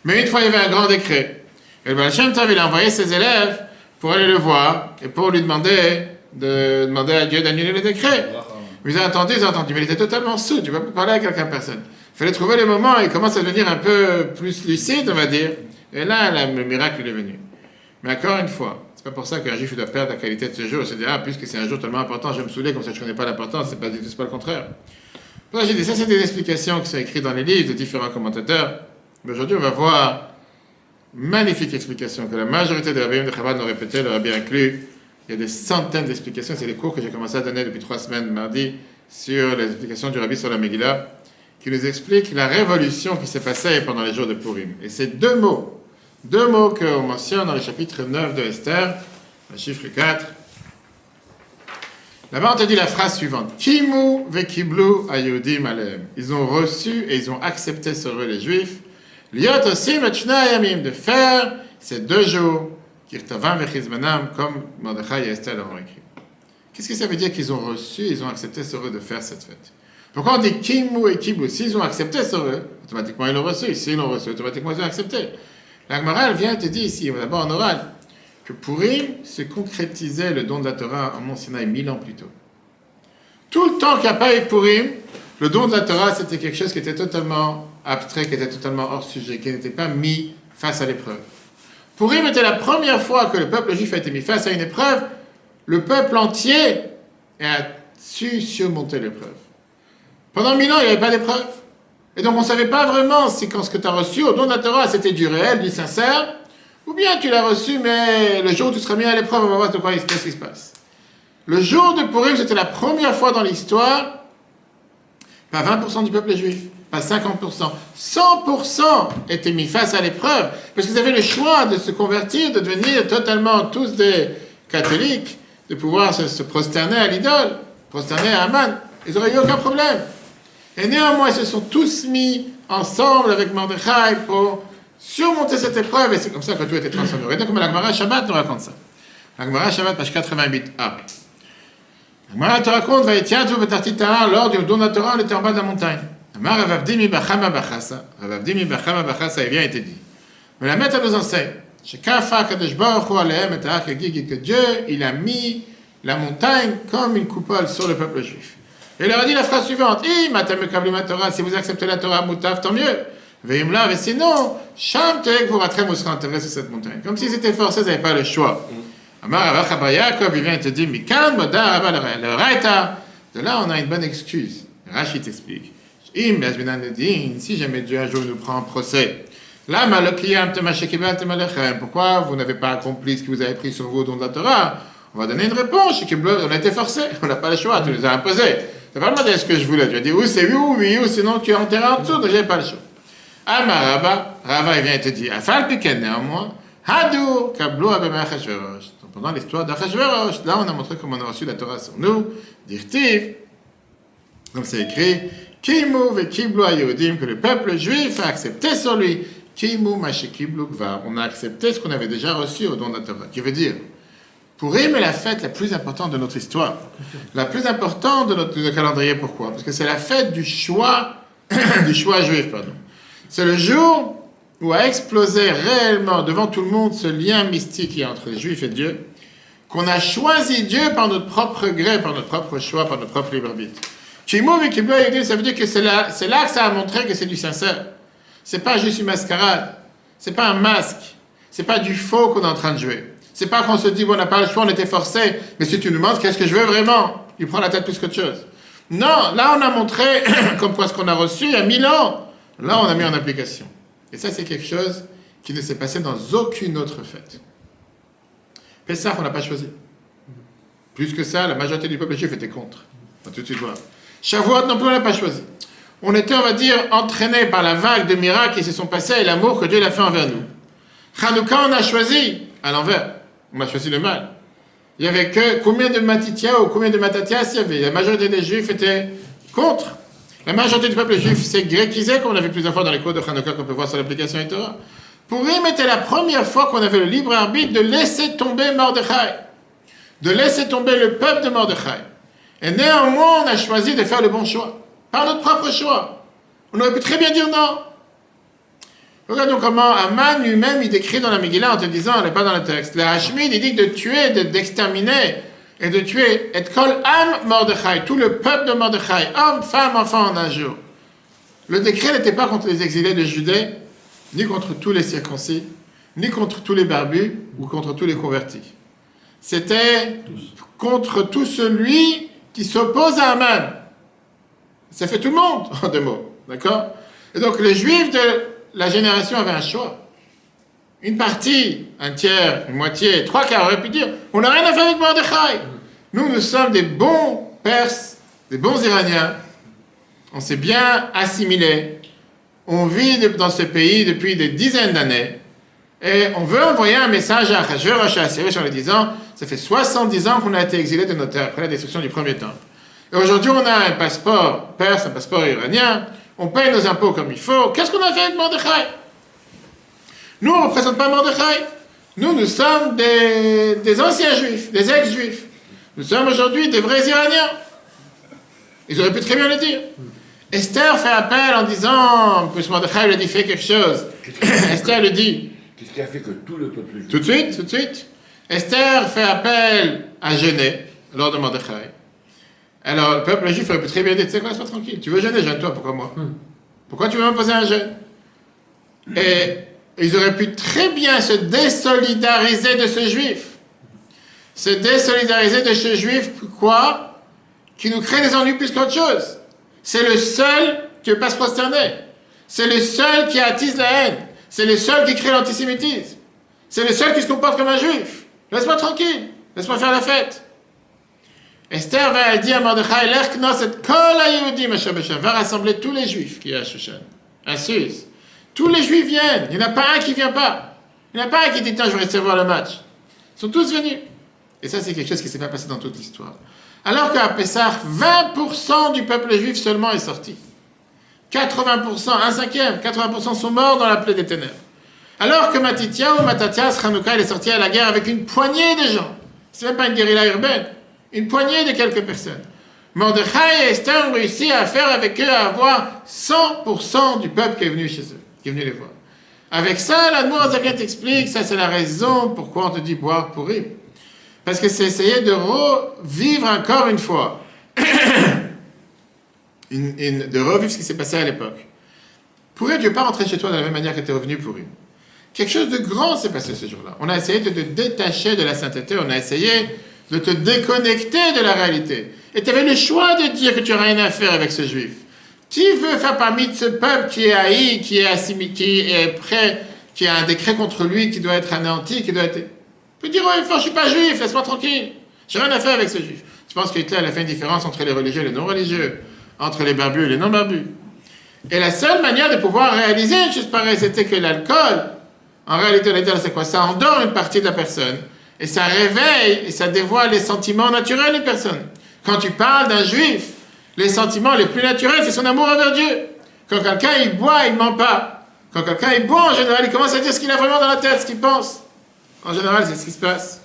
Mais une fois, il y avait un grand décret. Et le Baal Shem Tov, il a envoyé ses élèves pour aller le voir et pour lui demander de demander à Dieu d'annuler le décret. Ils ont entendu, ils ont entendu, mais il était totalement sous, tu ne peux pas parler à quelqu'un, personne. Il fallait trouver les moments, il commence à devenir un peu plus lucide, on va dire. Et là, le miracle est venu. Mais encore une fois, c'est pas pour ça qu'un juif doit perdre la qualité de ce jour. Dit, ah, puisque c'est un jour tellement important, je vais me saouler, comme ça je connais pas l'importance, c'est pas du tout, pas le contraire. Pour ça, j'ai dit, ça, c'est des explications qui sont écrites dans les livres de différents commentateurs. Mais aujourd'hui, on va voir magnifique explication que la majorité des rabbins de Chabad ont répété, leur a bien inclus. Il y a des centaines d'explications. C'est les cours que j'ai commencé à donner depuis trois semaines, mardi, sur les explications du rabbi sur la Megillah, qui nous explique la révolution qui s'est passée pendant les jours de Purim. Et c'est deux mots, deux mots qu'on mentionne dans le chapitre 9 de Esther, le chiffre 4. Là-bas, on te dit la phrase suivante. Kimu vekiblu ayudim. Ils ont reçu et ils ont accepté sur eux les Juifs. Liot shnei yamim. De faire ces deux jours. Kirtavam vechizmanam. Comme Mordechai et Esther l'ont écrit. Qu'est-ce que ça veut dire qu'ils ont reçu et ils ont accepté sur eux de faire cette fête? Pourquoi on dit Kimu et Kiblu S'ils ont accepté sur eux, automatiquement ils l'ont reçu. S'ils l'ont reçu, automatiquement ils ont accepté. La Gemara, elle vient te dit ici, d'abord en oral, que Purim se concrétisait le don de la Torah en Mont Sinaï mille ans plus tôt. Tout le temps qu'il n'y a pas eu Purim, le don de la Torah, c'était quelque chose qui était totalement abstrait, qui était totalement hors sujet, qui n'était pas mis face à l'épreuve. Purim était la première fois que le peuple juif a été mis face à une épreuve, le peuple entier a su surmonter l'épreuve. Pendant mille ans, il n'y avait pas d'épreuve. Et donc on ne savait pas vraiment si quand ce que tu as reçu au don de c'était du réel, du sincère, ou bien tu l'as reçu, mais le jour où tu seras mis à l'épreuve, on va voir de quoi il se- qu'est-ce qui se passe. Le jour de Purim, c'était la première fois dans l'histoire, pas 20% du peuple juif, pas 50%, 100% étaient mis face à l'épreuve, parce qu'ils avaient le choix de se convertir, de devenir totalement tous des catholiques, de pouvoir se, se prosterner à l'idole, prosterner à Aman. Ils n'auraient eu aucun problème. Et néanmoins, ils se sont tous mis ensemble avec Mordechai pour surmonter cette épreuve, et c'est comme ça que tout a été transformé. Regardez comme la Gemara Shabbat nous raconte ça. La Gemara Shabbat, page 88a. La Gemara te raconte, Vaïtiatu betartita, lors du don de on était en bas de la montagne. Amar Ravavdimi bachama bachasa. Ravavdimi bachama bachasa, il vient et te dit. Mais la maître nous enseigne. Et que Dieu, il a mis la montagne comme une coupole sur le peuple juif. Il leur a dit la phrase suivante. Si vous acceptez la Torah, mutaf, tant mieux. Veimla, mais sinon, Sham Terek vous ratrem, vous serez enterré sur cette montagne. Comme s'ils étaient forcés, ils n'avaient pas le choix. Amar Yaakov, vient et te dit, Mikan le Raita. De là, on a une bonne excuse. Rachid t'explique. Im si jamais Dieu un jour nous prend en procès. Pourquoi vous n'avez pas accompli ce que vous avez pris sur vous au don de la Torah? On va donner une réponse. On a été forcé, [LAUGHS] on n'a pas le choix, tu nous as imposé. Tu pas demandé ce que je voulais. Tu as dit, oui, c'est oui, ou oui, ou sinon tu es enterré en dessous, donc j'avais pas le choix. Amar Rabba, Rava, il vient et te dit, Afal néanmoins, Hadou, Kablo Abema Achashverosh. Donc, Pendant l'histoire d'Achashverosh, là, on a montré comment on a reçu la Torah sur nous, Dirtiv, comme c'est écrit, Kimu ve Kiblu Ayodim, que le peuple juif a accepté sur lui. Kimu Mashe Kiblu Gvar. On a accepté ce qu'on avait déjà reçu au don de la Torah. Qui veut dire, Purim est la fête la plus importante de notre histoire. La plus importante de notre calendrier. Pourquoi? Parce que c'est la fête du choix, [COUGHS] du choix juif, pardon. C'est le jour où a explosé réellement devant tout le monde ce lien mystique qui est entre les juifs et Dieu, qu'on a choisi Dieu par notre propre gré, par notre propre choix, par notre propre libre arbitre. Kimov et ça veut dire que c'est là, là que ça a montré que c'est du sincère. C'est pas juste une mascarade. C'est pas un masque. C'est pas du faux qu'on est en train de jouer. C'est pas qu'on se dit, bon, on n'a pas le choix, on était forcé, mais si tu nous demandes qu'est-ce que je veux vraiment, il prend la tête plus qu'autre chose. Non, là on a montré [COUGHS] comme quoi ce qu'on a reçu il y a mille ans, là on a mis en application. Et ça c'est quelque chose qui ne s'est passé dans aucune autre fête. Pessah, on n'a pas choisi. Plus que ça, la majorité du peuple juif était contre. On va tout de suite voir. Shavuot non plus, on n'a pas choisi. On était, on va dire, entraînés par la vague de miracles qui se sont passés et l'amour que Dieu a fait envers nous. Hanouka, on a choisi à l'envers. On a choisi le mal. Il y avait que combien de Matitia ou combien de Matatias il y avait La majorité des Juifs étaient contre. La majorité du peuple juif s'est gréquisé, comme on a vu plusieurs fois dans les cours de Hanouka qu'on peut voir sur l'application et Torah. Purim était la première fois qu'on avait le libre arbitre de laisser tomber Mordechai, de laisser tomber le peuple de Mordechai. Et néanmoins, on a choisi de faire le bon choix, par notre propre choix. On aurait pu très bien dire non. Regardons comment Aman lui-même, il décrit dans la Megillah en te disant, elle n'est pas dans le texte. Le Hashmid, il dit de tuer, d'exterminer et de tuer. Et kol am Mordechai, tout le peuple de Mordechai, homme, femme, enfant en un jour. Le décret n'était pas contre les exilés de Judée, ni contre tous les circoncis, ni contre tous les barbus ou contre tous les convertis. C'était contre tout celui qui s'oppose à Aman. Ça fait tout le monde, [LAUGHS] en deux mots. D'accord? Et donc les juifs de la génération avaient un choix. Une partie, un tiers, une moitié, trois quarts auraient pu dire on n'a rien à faire avec Mordechai. Nous, nous sommes des bons Perses, des bons Iraniens. On s'est bien assimilés. On vit dans ce pays depuis des dizaines d'années. Et on veut envoyer un message à Achashverosh et à en lui disant ça fait 70 ans qu'on a été exilés de notre terre après la destruction du premier temple. Et aujourd'hui, on a un passeport perse, un passeport iranien. On paye nos impôts comme il faut. Qu'est-ce qu'on a fait avec Mordechai? Nous, on ne représente pas Mordechai. Nous, nous sommes des, des anciens juifs, des ex-juifs. Nous sommes aujourd'hui des vrais Iraniens. Ils auraient pu très bien le dire. Esther fait appel en disant, puisque Mordechai lui a dit fais quelque chose. [COUGHS] Esther le dit. Qu'est-ce qui a fait que tout le peuple juif Tout de suite, tout de suite. Esther fait appel à jeûner lors de Mordechai. Alors, le peuple juif aurait pu très bien dire, tu sais quoi, sois tranquille, tu veux jeûner, jeûne-toi, pourquoi moi? Pourquoi tu veux m'imposer un jeûne? Et ils auraient pu très bien se désolidariser de ce juif. Se désolidariser de ce juif, quoi? Qui nous crée des ennuis plus qu'autre chose. C'est le seul qui ne peut pas se prosterner. C'est le seul qui attise la haine. C'est le seul qui crée l'antisémitisme. C'est le seul qui se comporte comme un juif. Laisse-moi tranquille. Laisse-moi faire la fête. Esther va dire à Mordechai, va rassembler tous les juifs qui y a à Shushan, à Suisse. Tous les juifs viennent. Il n'y en a pas un qui ne vient pas. Il n'y en a pas un qui dit, tiens, je vais rester voir le match. Ils sont tous venus. Et ça, c'est quelque chose qui ne s'est pas passé dans toute l'histoire. Alors qu'à Pessah, 20% du peuple juif seulement est sorti. 80%, un cinquième, 80% sont morts dans la plaie des ténèbres. Alors que Matitia ou Matatias, Hanouka, il est sorti à la guerre avec une poignée de gens. C'est même pas une guérilla urbaine. Une poignée de quelques personnes. Mordechai et Esther ont réussi à faire avec eux, à avoir 100% du peuple qui est venu chez eux, qui est venu les voir. Avec ça, l'Admour Azakia t'explique, ça c'est la raison pourquoi on te dit boire pourri. Parce que c'est essayer de revivre encore une fois, [COUGHS] de revivre ce qui s'est passé à l'époque. Pourri, tu ne pas rentrer chez toi de la même manière que tu es revenu pour une. Quelque chose de grand s'est passé ce jour-là. On a essayé de te détacher de la sainteté, on a essayé de te déconnecter de la réalité. Et tu avais le choix de dire que tu n'as rien à faire avec ce juif. Qui veut faire parmi ce peuple qui est haï, qui est assimilé, qui est prêt, qui a un décret contre lui, qui doit être anéanti, qui doit être... Tu peux dire, ouais, je suis pas juif, laisse-moi tranquille. J'ai rien à faire avec ce juif. Tu penses qu'Hitler a fait une différence entre les religieux et les non-religieux, entre les barbus et les non-barbus. Et la seule manière de pouvoir réaliser une chose c'était que l'alcool, en réalité, l'alcool, c'est quoi? Ça endort une partie de la personne. Et ça réveille et ça dévoile les sentiments naturels des personnes. Quand tu parles d'un juif, les sentiments les plus naturels, c'est son amour envers Dieu. Quand quelqu'un il boit, il ne ment pas. Quand quelqu'un il boit, en général, il commence à dire ce qu'il a vraiment dans la tête, ce qu'il pense. En général, c'est ce qui se passe.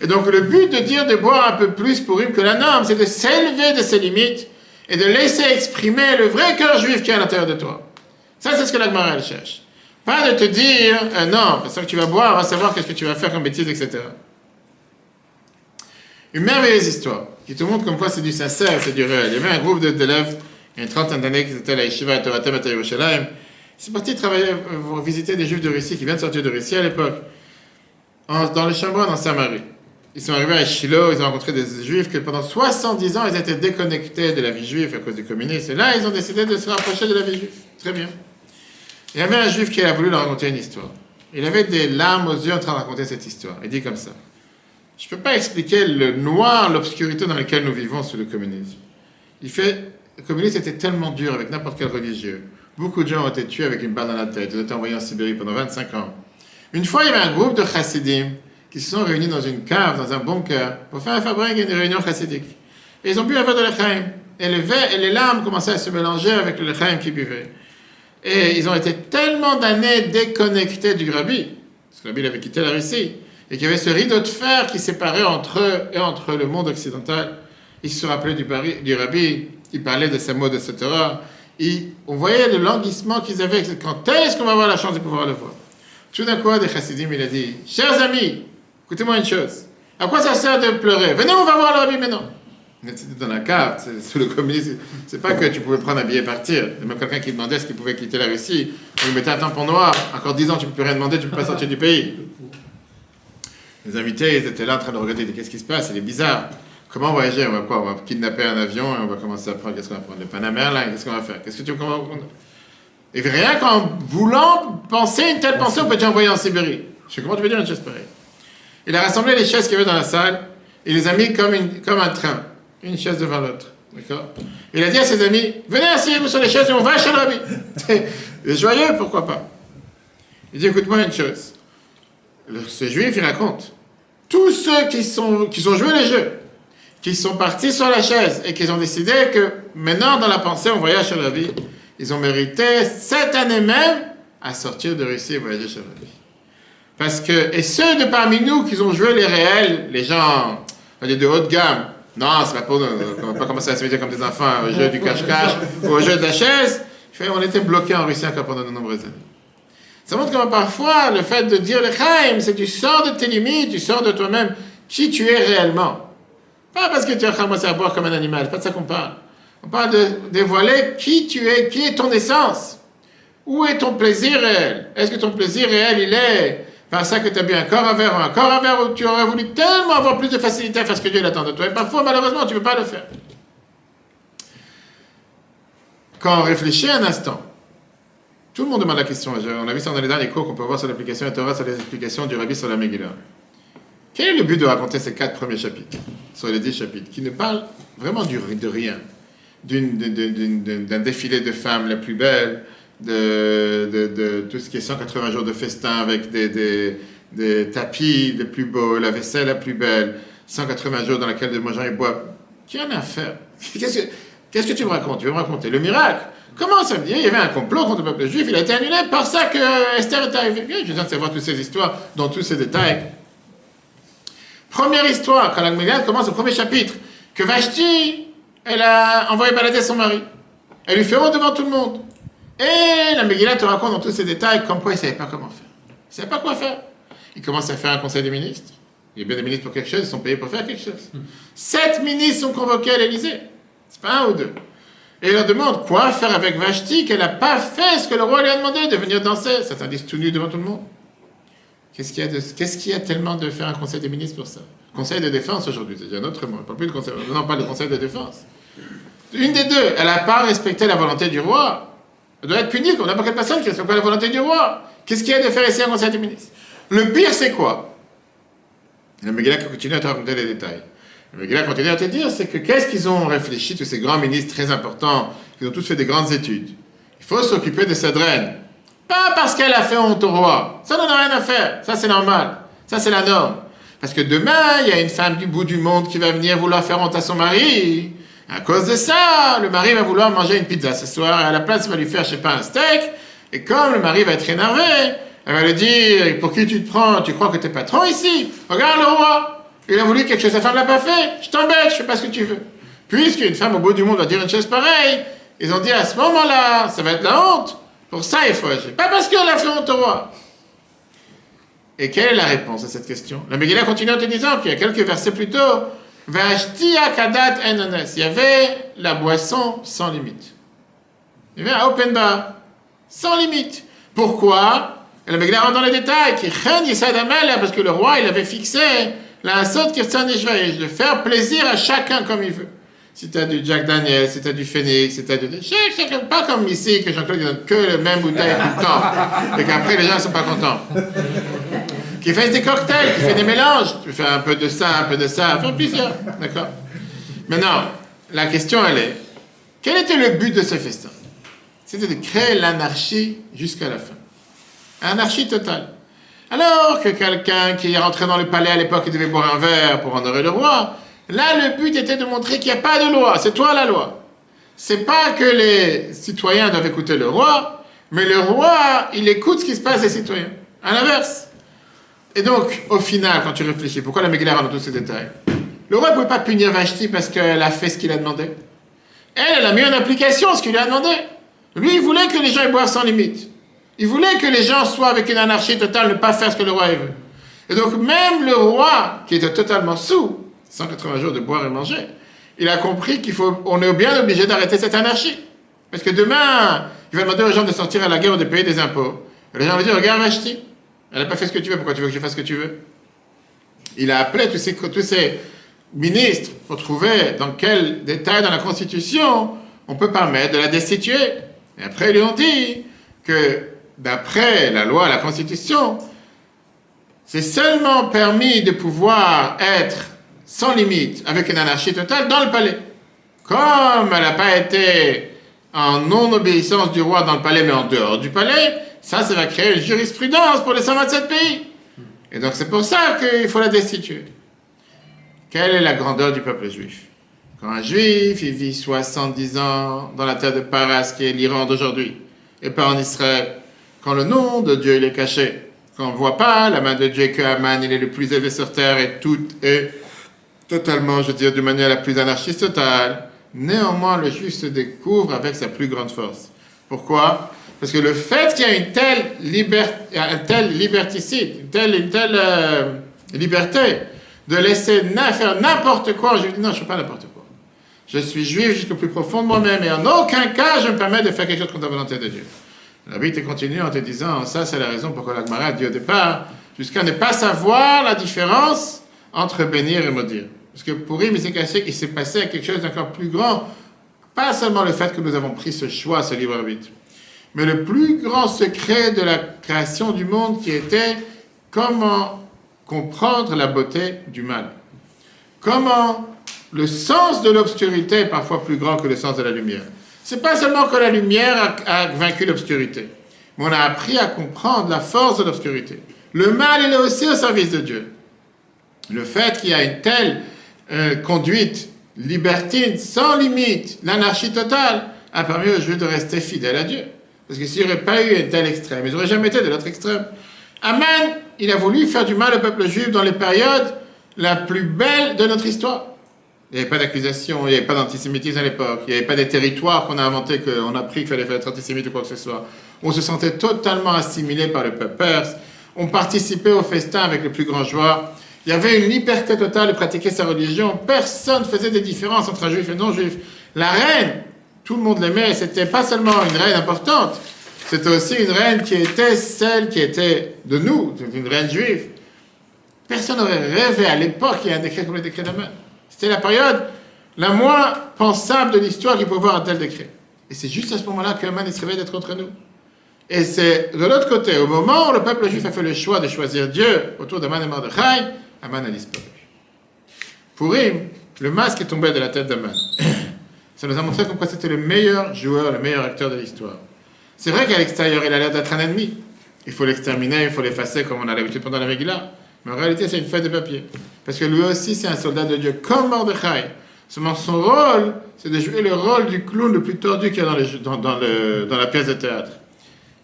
Et donc, le but de dire de boire un peu plus pour que la norme, c'est de s'élever de ses limites et de laisser exprimer le vrai cœur juif qui est à l'intérieur de toi. Ça, c'est ce que la elle cherche. Pas de te dire, euh, non, parce que tu vas boire, va savoir qu'est-ce que tu vas faire comme bêtise, etc. Une merveilleuse histoire qui te montre comme quoi c'est du sincère, c'est du réel. Il y avait un groupe d'élèves, il y a une trentaine d'années, qui étaient à la Yeshiva à Torah à Yerushalayim. Ils sont partis travailler, euh, visiter des juifs de Russie qui viennent de sortir de Russie à l'époque, dans le Chambon, en Samarie. Ils sont arrivés à Shiloh, ils ont rencontré des juifs que pendant 70 ans, ils étaient déconnectés de la vie juive à cause du communisme. Et là, ils ont décidé de se rapprocher de la vie juive. Très bien. Il y avait un juif qui a voulu leur raconter une histoire. Il avait des larmes aux yeux en train de raconter cette histoire. Il dit comme ça. Je ne peux pas expliquer le noir, l'obscurité dans laquelle nous vivons sous le communisme. Il fait, le communisme était tellement dur avec n'importe quel religieux. Beaucoup de gens ont été tués avec une balle dans la tête. Ils ont été envoyés en Sibérie pendant 25 ans. Une fois, il y avait un groupe de chassidim qui se sont réunis dans une cave, dans un bunker, pour faire fabrique une réunion chassidique. Et ils ont bu un verre de l'echaim. Et, le et les larmes commençaient à se mélanger avec le l'echaim qu'ils buvaient. Et ils ont été tellement d'années déconnectés du rabbi, parce que le rabbi avait quitté la Russie, et qu'il y avait ce rideau de fer qui séparait entre eux et entre le monde occidental. Ils se rappelaient du, du rabbi, ils parlaient de sa mode, etc. Et on voyait le languissement qu'ils avaient. Quand est-ce qu'on va avoir la chance de pouvoir le voir? Tout d'un coup, des chassidim, il a dit Chers amis, écoutez-moi une chose. À quoi ça sert de pleurer? Venez, on va voir le rabbi maintenant. Mais C'était dans la cave, c'est- [LAUGHS] sous le communisme. C'est pas que tu pouvais prendre un billet et partir. Il y même quelqu'un qui demandait ce qu'il pouvait quitter la Russie. On lui mettait un tampon noir. Encore 10 ans, tu peux plus rien demander, tu peux pas sortir du pays. Les invités, ils étaient là en train de regarder. Qu'est-ce qui se passe? Il est bizarre. Comment voyager? On va quoi? On va kidnapper un avion et on va commencer à prendre. Qu'est-ce qu'on va prendre? Le Panama Airlines Qu'est-ce qu'on va faire? Qu'est-ce que tu Et rien qu'en voulant penser une telle pensée, on peut déjà envoyer en Sibérie. Je sais comment tu peux dire une chose pareille? Il a rassemblé les chaises qu'il y avait dans la salle et les a mis comme un train, une chaise devant l'autre. D'accord? Il a dit à ses amis Venez, asseyez-vous sur les chaises et on va chez rabbi. [LAUGHS] Il est joyeux, pourquoi pas? Il dit Écoute-moi une chose. Ce juif, il raconte tous ceux qui, sont, qui ont joué les jeux, qui sont partis sur la chaise et qui ont décidé que maintenant, dans la pensée, on voyage chez le rabbi, ils ont mérité cette année même à sortir de Russie et voyager chez le rabbi. Parce que, et ceux de parmi nous qui ont joué les réels, les gens, de haute gamme, non, c'est pas pour on va pas commencer à se mettre comme des enfants au jeu du cache-cache ou au jeu de la chaise. On était bloqués en Russie encore pendant de nombreuses années. Ça montre comment parfois le fait de dire le Chaim, c'est que tu sors de tes limites, tu sors de toi-même qui tu es réellement. Pas parce que tu as commencé à boire comme un animal, pas de ça qu'on parle. On parle de dévoiler qui tu es, qui est ton essence. Où est ton plaisir réel? Est-ce que ton plaisir réel, il est par ça que tu as bu un corps à verre un corps à verre où tu aurais voulu tellement avoir plus de facilité à faire ce que Dieu attend de toi Et parfois, malheureusement, tu ne peux pas le faire. Quand on réfléchit un instant, tout le monde demande la question. On a vu ça dans les derniers cours qu'on peut voir sur l'application de Torah, sur les explications du Rabbi sur la Megillah. Quel est le but de raconter ces quatre premiers chapitres, sur les dix chapitres, qui ne parlent vraiment de rien d'un défilé de femmes la plus belle, de, de- de tout ce qui est 180 jours de festin avec des, tapis les plus beaux, la vaisselle la plus belle, 180 jours dans lesquels les gens ils boivent. Qui en a à faire Qu'est-ce que, que tu me racontes? Tu veux me raconter le miracle? Comment ça me dit Il y avait un complot contre le peuple juif, il a été annulé par ça que Esther est arrivée. Je viens de savoir toutes ces histoires, dans tous ces détails. Première histoire, quand la commence au premier chapitre, que Vashti, elle a envoyé balader son mari. Elle lui fait honte devant tout le monde. Et la Megillah te raconte dans tous ces détails comme quoi il ne savait pas comment faire. Il ne savait pas quoi faire. Il commence à faire un conseil des ministres. Il y a bien des ministres pour quelque chose, ils sont payés pour faire quelque chose. Sept ministres sont convoqués à l'Élysée. C'est pas un ou deux. Et il leur demande quoi faire avec Vashti, qu'elle n'a pas fait ce que le roi lui a demandé, de venir danser. Certains disent tout nu devant tout le monde. Qu'est-ce qu'il y qu'est-ce qu'il y a tellement de faire un conseil des ministres pour ça? Conseil de défense aujourd'hui, c'est un autre mot. On parle plus de conseil, non, on parle de conseil de défense. Une des deux, elle n'a pas respecté la volonté du roi. Doit être punie comme n'importe quelle personne qui ne respecte pas la volonté du roi. Qu'est-ce qu'il y a de faire ici un conseil des ministres? Le pire, c'est quoi? Le Megillah continue à te raconter les détails. Le Megillah continue à te dire, c'est que qu'est-ce qu'ils ont réfléchi, tous ces grands ministres très importants, qui ont tous fait des grandes études Il faut s'occuper de cette reine. Pas parce qu'elle a fait honte au roi. Ça n'en a rien à faire. Ça, c'est normal. Ça, c'est la norme. Parce que demain, il y a une femme du bout du monde qui va venir vouloir faire honte à son mari. À cause de ça, le mari va vouloir manger une pizza ce soir et à la place, il va lui faire, je sais pas, un steak. Et comme le mari va être énervé, elle va lui dire Pour qui tu te prends? Tu crois que t'es patron ici? Regarde le roi Il a voulu quelque chose, sa femme l'a pas fait. Je t'embête, je fais pas ce que tu veux. Puisqu'une femme au bout du monde va dire une chose pareille, ils ont dit à ce moment-là, ça va être la honte. Pour ça, il faut agir. Pas parce qu'elle a fait honte au roi. Et quelle est la réponse à cette question? La Megillah continue en te disant qu'il y a quelques versets plus tôt. Il y avait la boisson sans limite. Il y avait un open bar. sans limite. Pourquoi? Et le rentre dans les détails, ça parce que le roi, il avait fixé la saute de faire plaisir à chacun comme il veut. Si tu as du Jack Daniel, si tu as du Phoenix, si tu as du... Chacun, pas comme ici, que Jean-Claude donne que le même bouteille tout le temps, et qu'après les gens ne sont pas contents. Qui fait des cocktails, qui fait des mélanges. Tu fais un peu de ça, un peu de ça, faire plusieurs. D'accord Maintenant, la question, elle est, quel était le but de ce festin? C'était de créer l'anarchie jusqu'à la fin. Anarchie totale. Alors que quelqu'un qui est rentré dans le palais à l'époque, il devait boire un verre pour honorer le roi, là, le but était de montrer qu'il n'y a pas de loi, c'est toi la loi. C'est pas que les citoyens doivent écouter le roi, mais le roi, il écoute ce qui se passe des citoyens. À l'inverse. Et donc, au final, quand tu réfléchis, pourquoi la Megillah dans tous ces détails le roi ne pouvait pas punir Vashti parce qu'elle a fait ce qu'il a demandé. Elle, elle a mis en application ce qu'il lui a demandé. Lui, il voulait que les gens boivent sans limite. Il voulait que les gens soient avec une anarchie totale, ne pas faire ce que le roi veut. Et donc, même le roi, qui était totalement sous, 180 jours de boire et manger, il a compris qu'il faut, on est bien obligé d'arrêter cette anarchie. Parce que demain, il va demander aux gens de sortir à la guerre ou de payer des impôts. Et les gens vont dire, regarde Vashti, elle n'a pas fait ce que tu veux, pourquoi tu veux que je fasse ce que tu veux? Il a appelé tous ces, tous ces ministre pour trouver dans quel détail dans la Constitution on peut permettre de la destituer. Et après, ils lui ont dit que d'après la loi, la Constitution, c'est seulement permis de pouvoir être sans limite, avec une anarchie totale, dans le palais. Comme elle n'a pas été en non-obéissance du roi dans le palais, mais en dehors du palais, ça, ça va créer une jurisprudence pour les 127 pays. Et donc c'est pour ça qu'il faut la destituer. Quelle est la grandeur du peuple juif? Quand un juif, vit 70 ans dans la terre de Paras, qui est l'Iran d'aujourd'hui, et pas en Israël, quand le nom de Dieu est caché, quand on ne voit pas la main de Dieu que Aman, il est le plus élevé sur terre et tout est totalement, je veux dire, de manière la plus anarchiste totale, néanmoins le juif se découvre avec sa plus grande force. Pourquoi? Parce que le fait qu'il y a une telle, liberté, un tel liberticide, une telle, une telle euh, liberté, de laisser faire n'importe quoi. Je lui dis non, je ne fais pas n'importe quoi. Je suis juif jusqu'au plus profond de moi-même et en aucun cas je me permets de faire quelque chose contre la volonté de Dieu. La Bible continue en te disant, ça c'est la raison pourquoi la Gemara dit au départ, jusqu'à ne pas savoir la différence entre bénir et maudire. Parce que pour lui, il s'est passé quelque chose d'encore plus grand. Pas seulement le fait que nous avons pris ce choix, ce libre arbitre, mais le plus grand secret de la création du monde qui était comment comprendre la beauté du mal. Comment le sens de l'obscurité est parfois plus grand que le sens de la lumière. C'est pas seulement que la lumière a, vaincu l'obscurité, mais on a appris à comprendre la force de l'obscurité. Le mal, il est aussi au service de Dieu. Le fait qu'il y a une telle euh, conduite libertine, sans limite, l'anarchie totale, a permis aux Juifs de rester fidèles à Dieu. Parce que s'il n'y aurait pas eu un tel extrême, ils n'auraient jamais été de l'autre extrême. Amen, il a voulu faire du mal au peuple juif dans les périodes la plus belle de notre histoire. Il n'y avait pas d'accusation, il n'y avait pas d'antisémitisme à l'époque, il n'y avait pas des territoires qu'on a inventés, qu'on a pris qu'il fallait être antisémite ou quoi que ce soit. On se sentait totalement assimilé par le peuple perse. On participait au festin avec le plus grand joie. Il y avait une liberté totale de pratiquer sa religion. Personne ne faisait des différences entre un juif et un non-juif. La reine, tout le monde l'aimait. C'était pas seulement une reine importante, c'était aussi une reine qui était celle qui était de nous, une reine juive. Personne n'aurait rêvé à l'époque qu'il y ait un décret comme le décret d'Aman. C'était la période la moins pensable de l'histoire qui pouvait voir un tel décret. Et c'est juste à ce moment-là qu'Aman se réveille d'être entre nous. Et c'est de l'autre côté, au moment où le peuple juif a fait le choix de choisir Dieu autour d'Aman et Mordechai, Aman a disparu. Pour him, le masque est tombé de la tête d'Aman. Ça nous a montré pourquoi c'était le meilleur joueur, le meilleur acteur de l'histoire. C'est vrai qu'à l'extérieur, il a l'air d'être un ennemi. Il faut l'exterminer, il faut l'effacer comme on a l'habitude pendant la Megillah. Mais en réalité, c'est une fête de papier. Parce que lui aussi, c'est un soldat de Dieu, comme Mordechai. Seulement, son rôle, c'est de jouer le rôle du clown le plus tordu qu'il y a dans, dans, dans, la pièce de théâtre.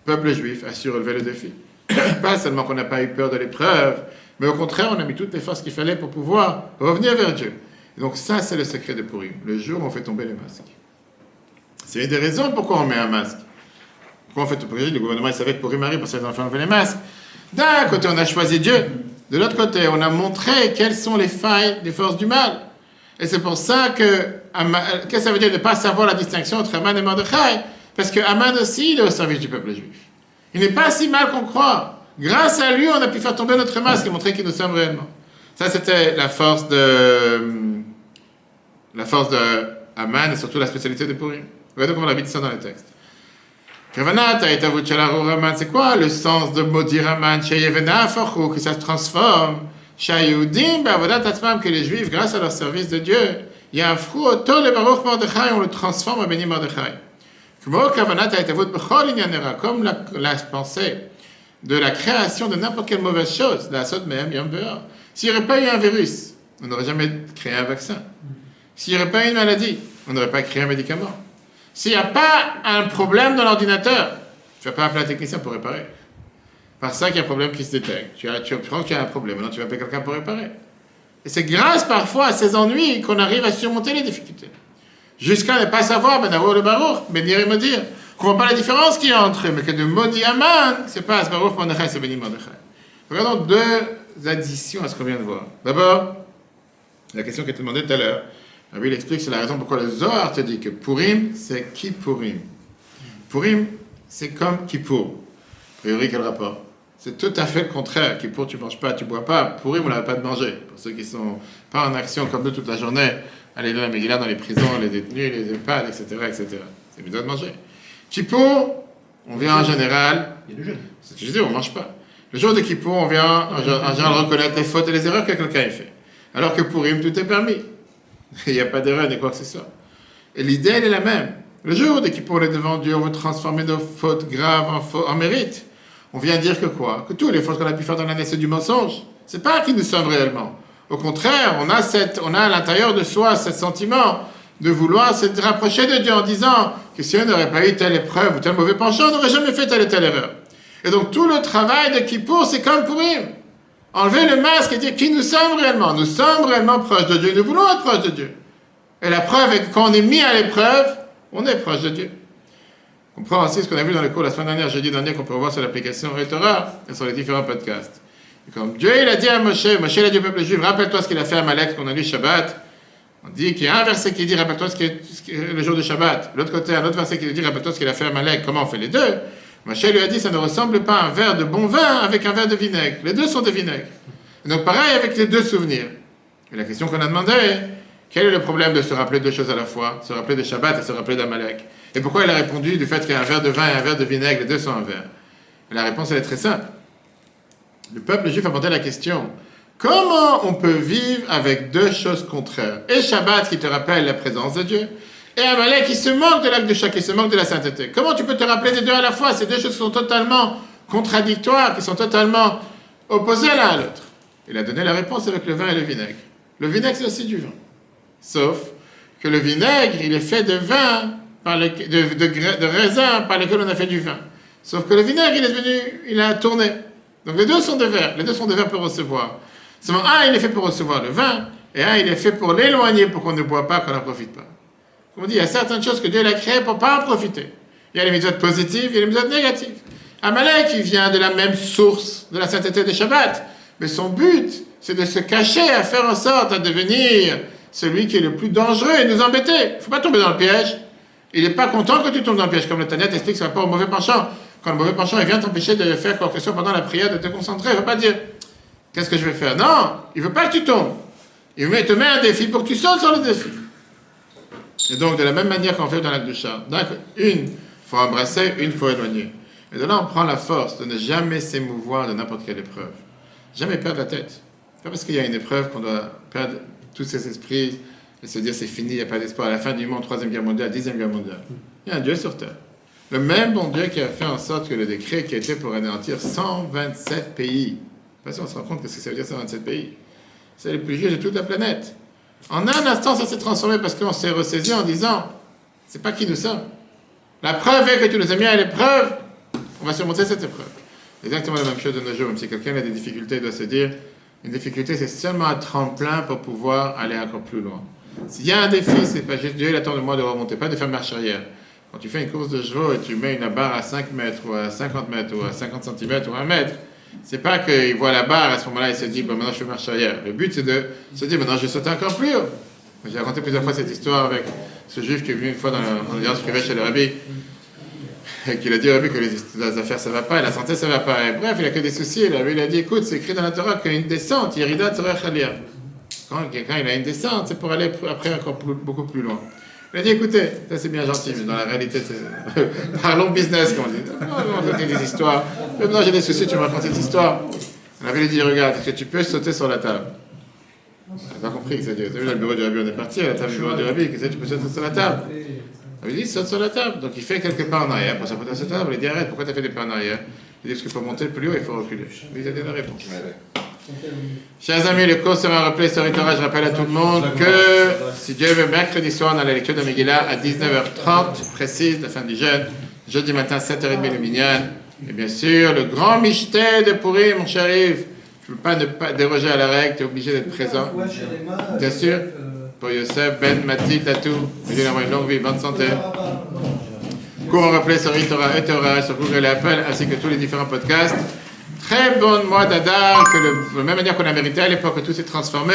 Le peuple juif a su relever le défi. [COUGHS] pas seulement qu'on n'a pas eu peur de l'épreuve, mais au contraire, on a mis toutes les forces qu'il fallait pour pouvoir revenir vers Dieu. Donc ça, c'est le secret de Purim, le jour où on fait tomber les masques. C'est une des raisons pourquoi on met un masque en fait, le gouvernement il savait que Purim parce qu'ils ont fait enlever les masques. D'un côté, on a choisi Dieu. De l'autre côté, on a montré quelles sont les failles des forces du mal. Et c'est pour ça que, qu'est-ce que ça veut dire de ne pas savoir la distinction entre Aman et Mordechai? Parce que Aman aussi, il est au service du peuple juif. Il n'est pas si mal qu'on croit. Grâce à lui, on a pu faire tomber notre masque et montrer qui nous sommes réellement. Ça, c'était la force de la force de Aman et surtout la spécialité de Purim. Regardez comment on habite ça dans. Kavanat Raman, c'est quoi le sens de maudire Aman que ça se transforme Shayudim, que les Juifs, grâce à leur service de Dieu, Yafru Oto le Baruch Mordechai, on le transforme à béni Mordechai. Comme la, pensée de la création de n'importe quelle mauvaise chose, la sot même, S'il n'y aurait pas eu un virus, on n'aurait jamais créé un vaccin. S'il n'y aurait pas une maladie, on n'aurait pas créé un médicament. S'il n'y a pas un problème dans l'ordinateur, tu ne vas pas appeler un technicien pour réparer. Par ça qu'il y a un problème qui se détecte. Tu, as, qu'il y a un problème, maintenant tu vas appeler quelqu'un pour réparer. Et c'est grâce parfois à ces ennuis qu'on arrive à surmonter les difficultés. Jusqu'à ne pas savoir, ben le Baruch, bénir et maudire. Qu'on ne voit pas la différence qu'il y a entre eux, mais que de maudit Aman, c'est pas Baruch Mordechai, c'est béni Mordechai. Regardons deux additions à ce qu'on vient de voir. D'abord, la question qui été demandée tout à l'heure. Rabbi il explique, c'est la raison pourquoi le Zohar te dit que Purim, c'est Kippurim. Purim, c'est comme Kippour. A priori, quel rapport? C'est tout à fait le contraire. Kippour, tu manges pas, tu bois pas. Purim, on n'avait pas de manger. Pour ceux qui sont pas en action comme nous toute la journée, allez dans la Megillah, dans les prisons, les détenus, les EHPAD, etc., etc. C'est évident de manger. Kippour, on vient en général. Il y a le jeûne. C'est ce que je dis, on mange pas. Le jour de Kippour, on vient en général reconnaître les fautes et les erreurs que quelqu'un a fait. Alors que Purim, tout est permis. [LAUGHS] Il n'y a pas d'erreur ni quoi que ce soit. Et l'idée, elle est la même. Le jour Kippour, on est devant Dieu, on veut transformer nos fautes graves en, en mérite. On vient dire que quoi? Que toutes les fautes qu'on a pu faire dans l'année, c'est du mensonge. C'est pas qui nous sommes réellement. Au contraire, on a, cette, on a à l'intérieur de soi ce sentiment de vouloir se rapprocher de Dieu en disant que si on n'aurait pas eu telle épreuve ou tel mauvais penchant, on n'aurait jamais fait telle et telle erreur. Et donc tout le travail de Kippour, c'est comme pour lui. Enlever le masque et dire qui nous sommes réellement. Nous sommes réellement proches de Dieu. Nous voulons être proches de Dieu. Et la preuve est que quand on est mis à l'épreuve, on est proche de Dieu. On comprend aussi ce qu'on a vu dans le cours la semaine dernière, jeudi dernier, qu'on peut voir sur l'application Retora et sur les différents podcasts. Et comme Dieu il a dit à Moshe, Moshe a dit au peuple juif, rappelle-toi ce qu'il a fait à Malek qu'on a lu Shabbat. On dit qu'il y a un verset qui dit, rappelle-toi ce qui est, le jour de Shabbat. L'autre côté, un autre verset qui dit, rappelle-toi ce qu'il a fait à Malek. Comment on fait les deux? Moshe lui a dit, ça ne ressemble pas à un verre de bon vin avec un verre de vinaigre. Les deux sont de vinaigre. Et donc pareil avec les deux souvenirs. Et la question qu'on a demandé est, quel est le problème de se rappeler deux choses à la fois Se rappeler de Shabbat et se rappeler d'Amalek? Et pourquoi il a répondu du fait qu'il y verre de vin et un verre de vinaigre, les deux sont un verre? La réponse, elle est très simple. Le peuple juif a posé la question, comment on peut vivre avec deux choses contraires? Et Shabbat qui te rappelle la présence de Dieu, et Amalek qui se moque de l'acte de chaque, qui se moque de la sainteté. Comment tu peux te rappeler des deux à la fois? Ces deux choses sont totalement contradictoires, qui sont totalement opposées l'un à l'autre. Il a donné la réponse avec le vin et le vinaigre. Le vinaigre, c'est aussi du vin. Sauf que le vinaigre, il est fait de vin, par de, de, par lequel on a fait du vin. Sauf que le vinaigre, il est venu, il a tourné. Donc les deux sont de verre. Les deux sont de verre pour recevoir. Seulement un, il est fait pour recevoir le vin, et un, il est fait pour l'éloigner, pour qu'on ne boit pas, qu'on n'en profite pas. On dit, il y a certaines choses que Dieu a créées pour ne pas en profiter. Il y a les méthodes positives, il y a les méthodes négatives. Amalek, vient de la même source de la sainteté des Shabbat. Mais son but, c'est de se cacher, à faire en sorte à devenir celui qui est le plus dangereux et nous embêter. Il ne faut pas tomber dans le piège. Il n'est pas content que tu tombes dans le piège, comme le Tanet explique, ce n'est pas au mauvais penchant. Quand le mauvais penchant il vient t'empêcher de faire quoi que ce soit pendant la prière, de te concentrer, il ne va pas dire Qu'est-ce que je vais faire? Non, il ne veut pas que tu tombes. Il te met un défi pour que tu sautes sur le défi. Et donc, de la même manière qu'on fait dans l'acte du chat, une, faut embrasser, une, faut éloigner. Et de là, on prend la force de ne jamais s'émouvoir de n'importe quelle épreuve. Jamais perdre la tête. Pas parce qu'il y a une épreuve qu'on doit perdre tous ses esprits et se dire c'est fini, il n'y a pas d'espoir. À la fin du monde, troisième guerre mondiale, dixième guerre mondiale. Il y a un Dieu sur terre. Le même bon Dieu qui a fait en sorte que le décret qui était pour anéantir 127 pays, parce qu'on se rend compte que ce que ça veut dire 127 pays, c'est les plus riches de toute la planète. En un instant, ça s'est transformé parce qu'on s'est ressaisi en disant c'est pas qui nous sommes. La preuve est que tu nous as mis à l'épreuve, on va surmonter cette épreuve. Exactement la même chose de nos jours, même si quelqu'un a des difficultés, il doit se dire une difficulté, c'est seulement un tremplin pour pouvoir aller encore plus loin. S'il y a un défi, c'est pas juste Dieu, il attend de moi de remonter, pas de faire marche arrière. Quand tu fais une course de chevaux et tu mets une barre à 5 mètres, ou à 50 mètres, ou à 50 cm, ou à 1 mètre, c'est pas qu'il voit la barre, à ce moment-là, il se dit, bon, maintenant je marche arrière. Le but, c'est de se dire, maintenant je vais sauter encore plus haut. J'ai raconté plusieurs fois cette histoire avec ce juif qui est venu une fois dans l'audience privée chez le rabbi. Et qu'il a dit au Rabbi que les, affaires ça va pas, et la santé ça va pas. Et bref, il a que des soucis. Et le Rabbi il a dit écoute, c'est écrit dans la Torah qu'il y a une descente, Yerida Tzorech Aliyah. Quand quelqu'un a une descente, c'est pour aller après encore beaucoup plus loin. Il a dit écoutez, ça c'est bien gentil, mais dans la réalité, c'est. [LAUGHS] Parlons business, comme on dit. Non, non, des histoires. Maintenant j'ai des soucis, tu me racontes cette histoire. Le Rabbi lui dit regarde, est-ce que tu peux sauter sur la table? On n'a pas compris, c'est-à-dire, tu as vu, dans le bureau du rabbi, on est parti, à la table du bureau du rabbi, qu'est-ce que tu peux sauter sur la table? Il dit, saute sur la table. Donc il fait quelques pas en arrière pour s'apporter à cette table. Il dit, arrête, pourquoi tu as fait des pas en arrière? Il dit, parce qu'il faut monter plus haut, il faut reculer. Il a donné la réponse. Chers amis, le cours sera rappelé sur Torah. Je rappelle à tout le monde que si Dieu veut, mercredi soir, on a la lecture de Megillah à 19h30, précise, la fin du jeûne. Jeudi matin, 7h30 le minyan. Et bien sûr, le grand michté de Purim, mon cher Yves. Je ne peux pas déroger à la règle, tu es obligé d'être présent. Bien sûr. Pour Yosef, Ben, Mathilde, Tatou. Dieu envoie une longue vie, bonne santé. Cours rappelé sur Torah et Torah, sur Google et Apple, ainsi que tous les différents podcasts. Très bon mois d'Adar, que le- de la même manière qu'on a mérité à l'époque, que tout s'est transformé,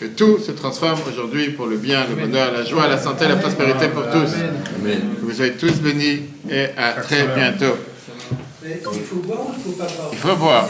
que tout se transforme aujourd'hui pour le bien, le bonheur, la joie, la santé, la prospérité pour tous. Que vous soyez tous bénis et à très bientôt. Il faut boire ou il faut pas boire? Il faut boire.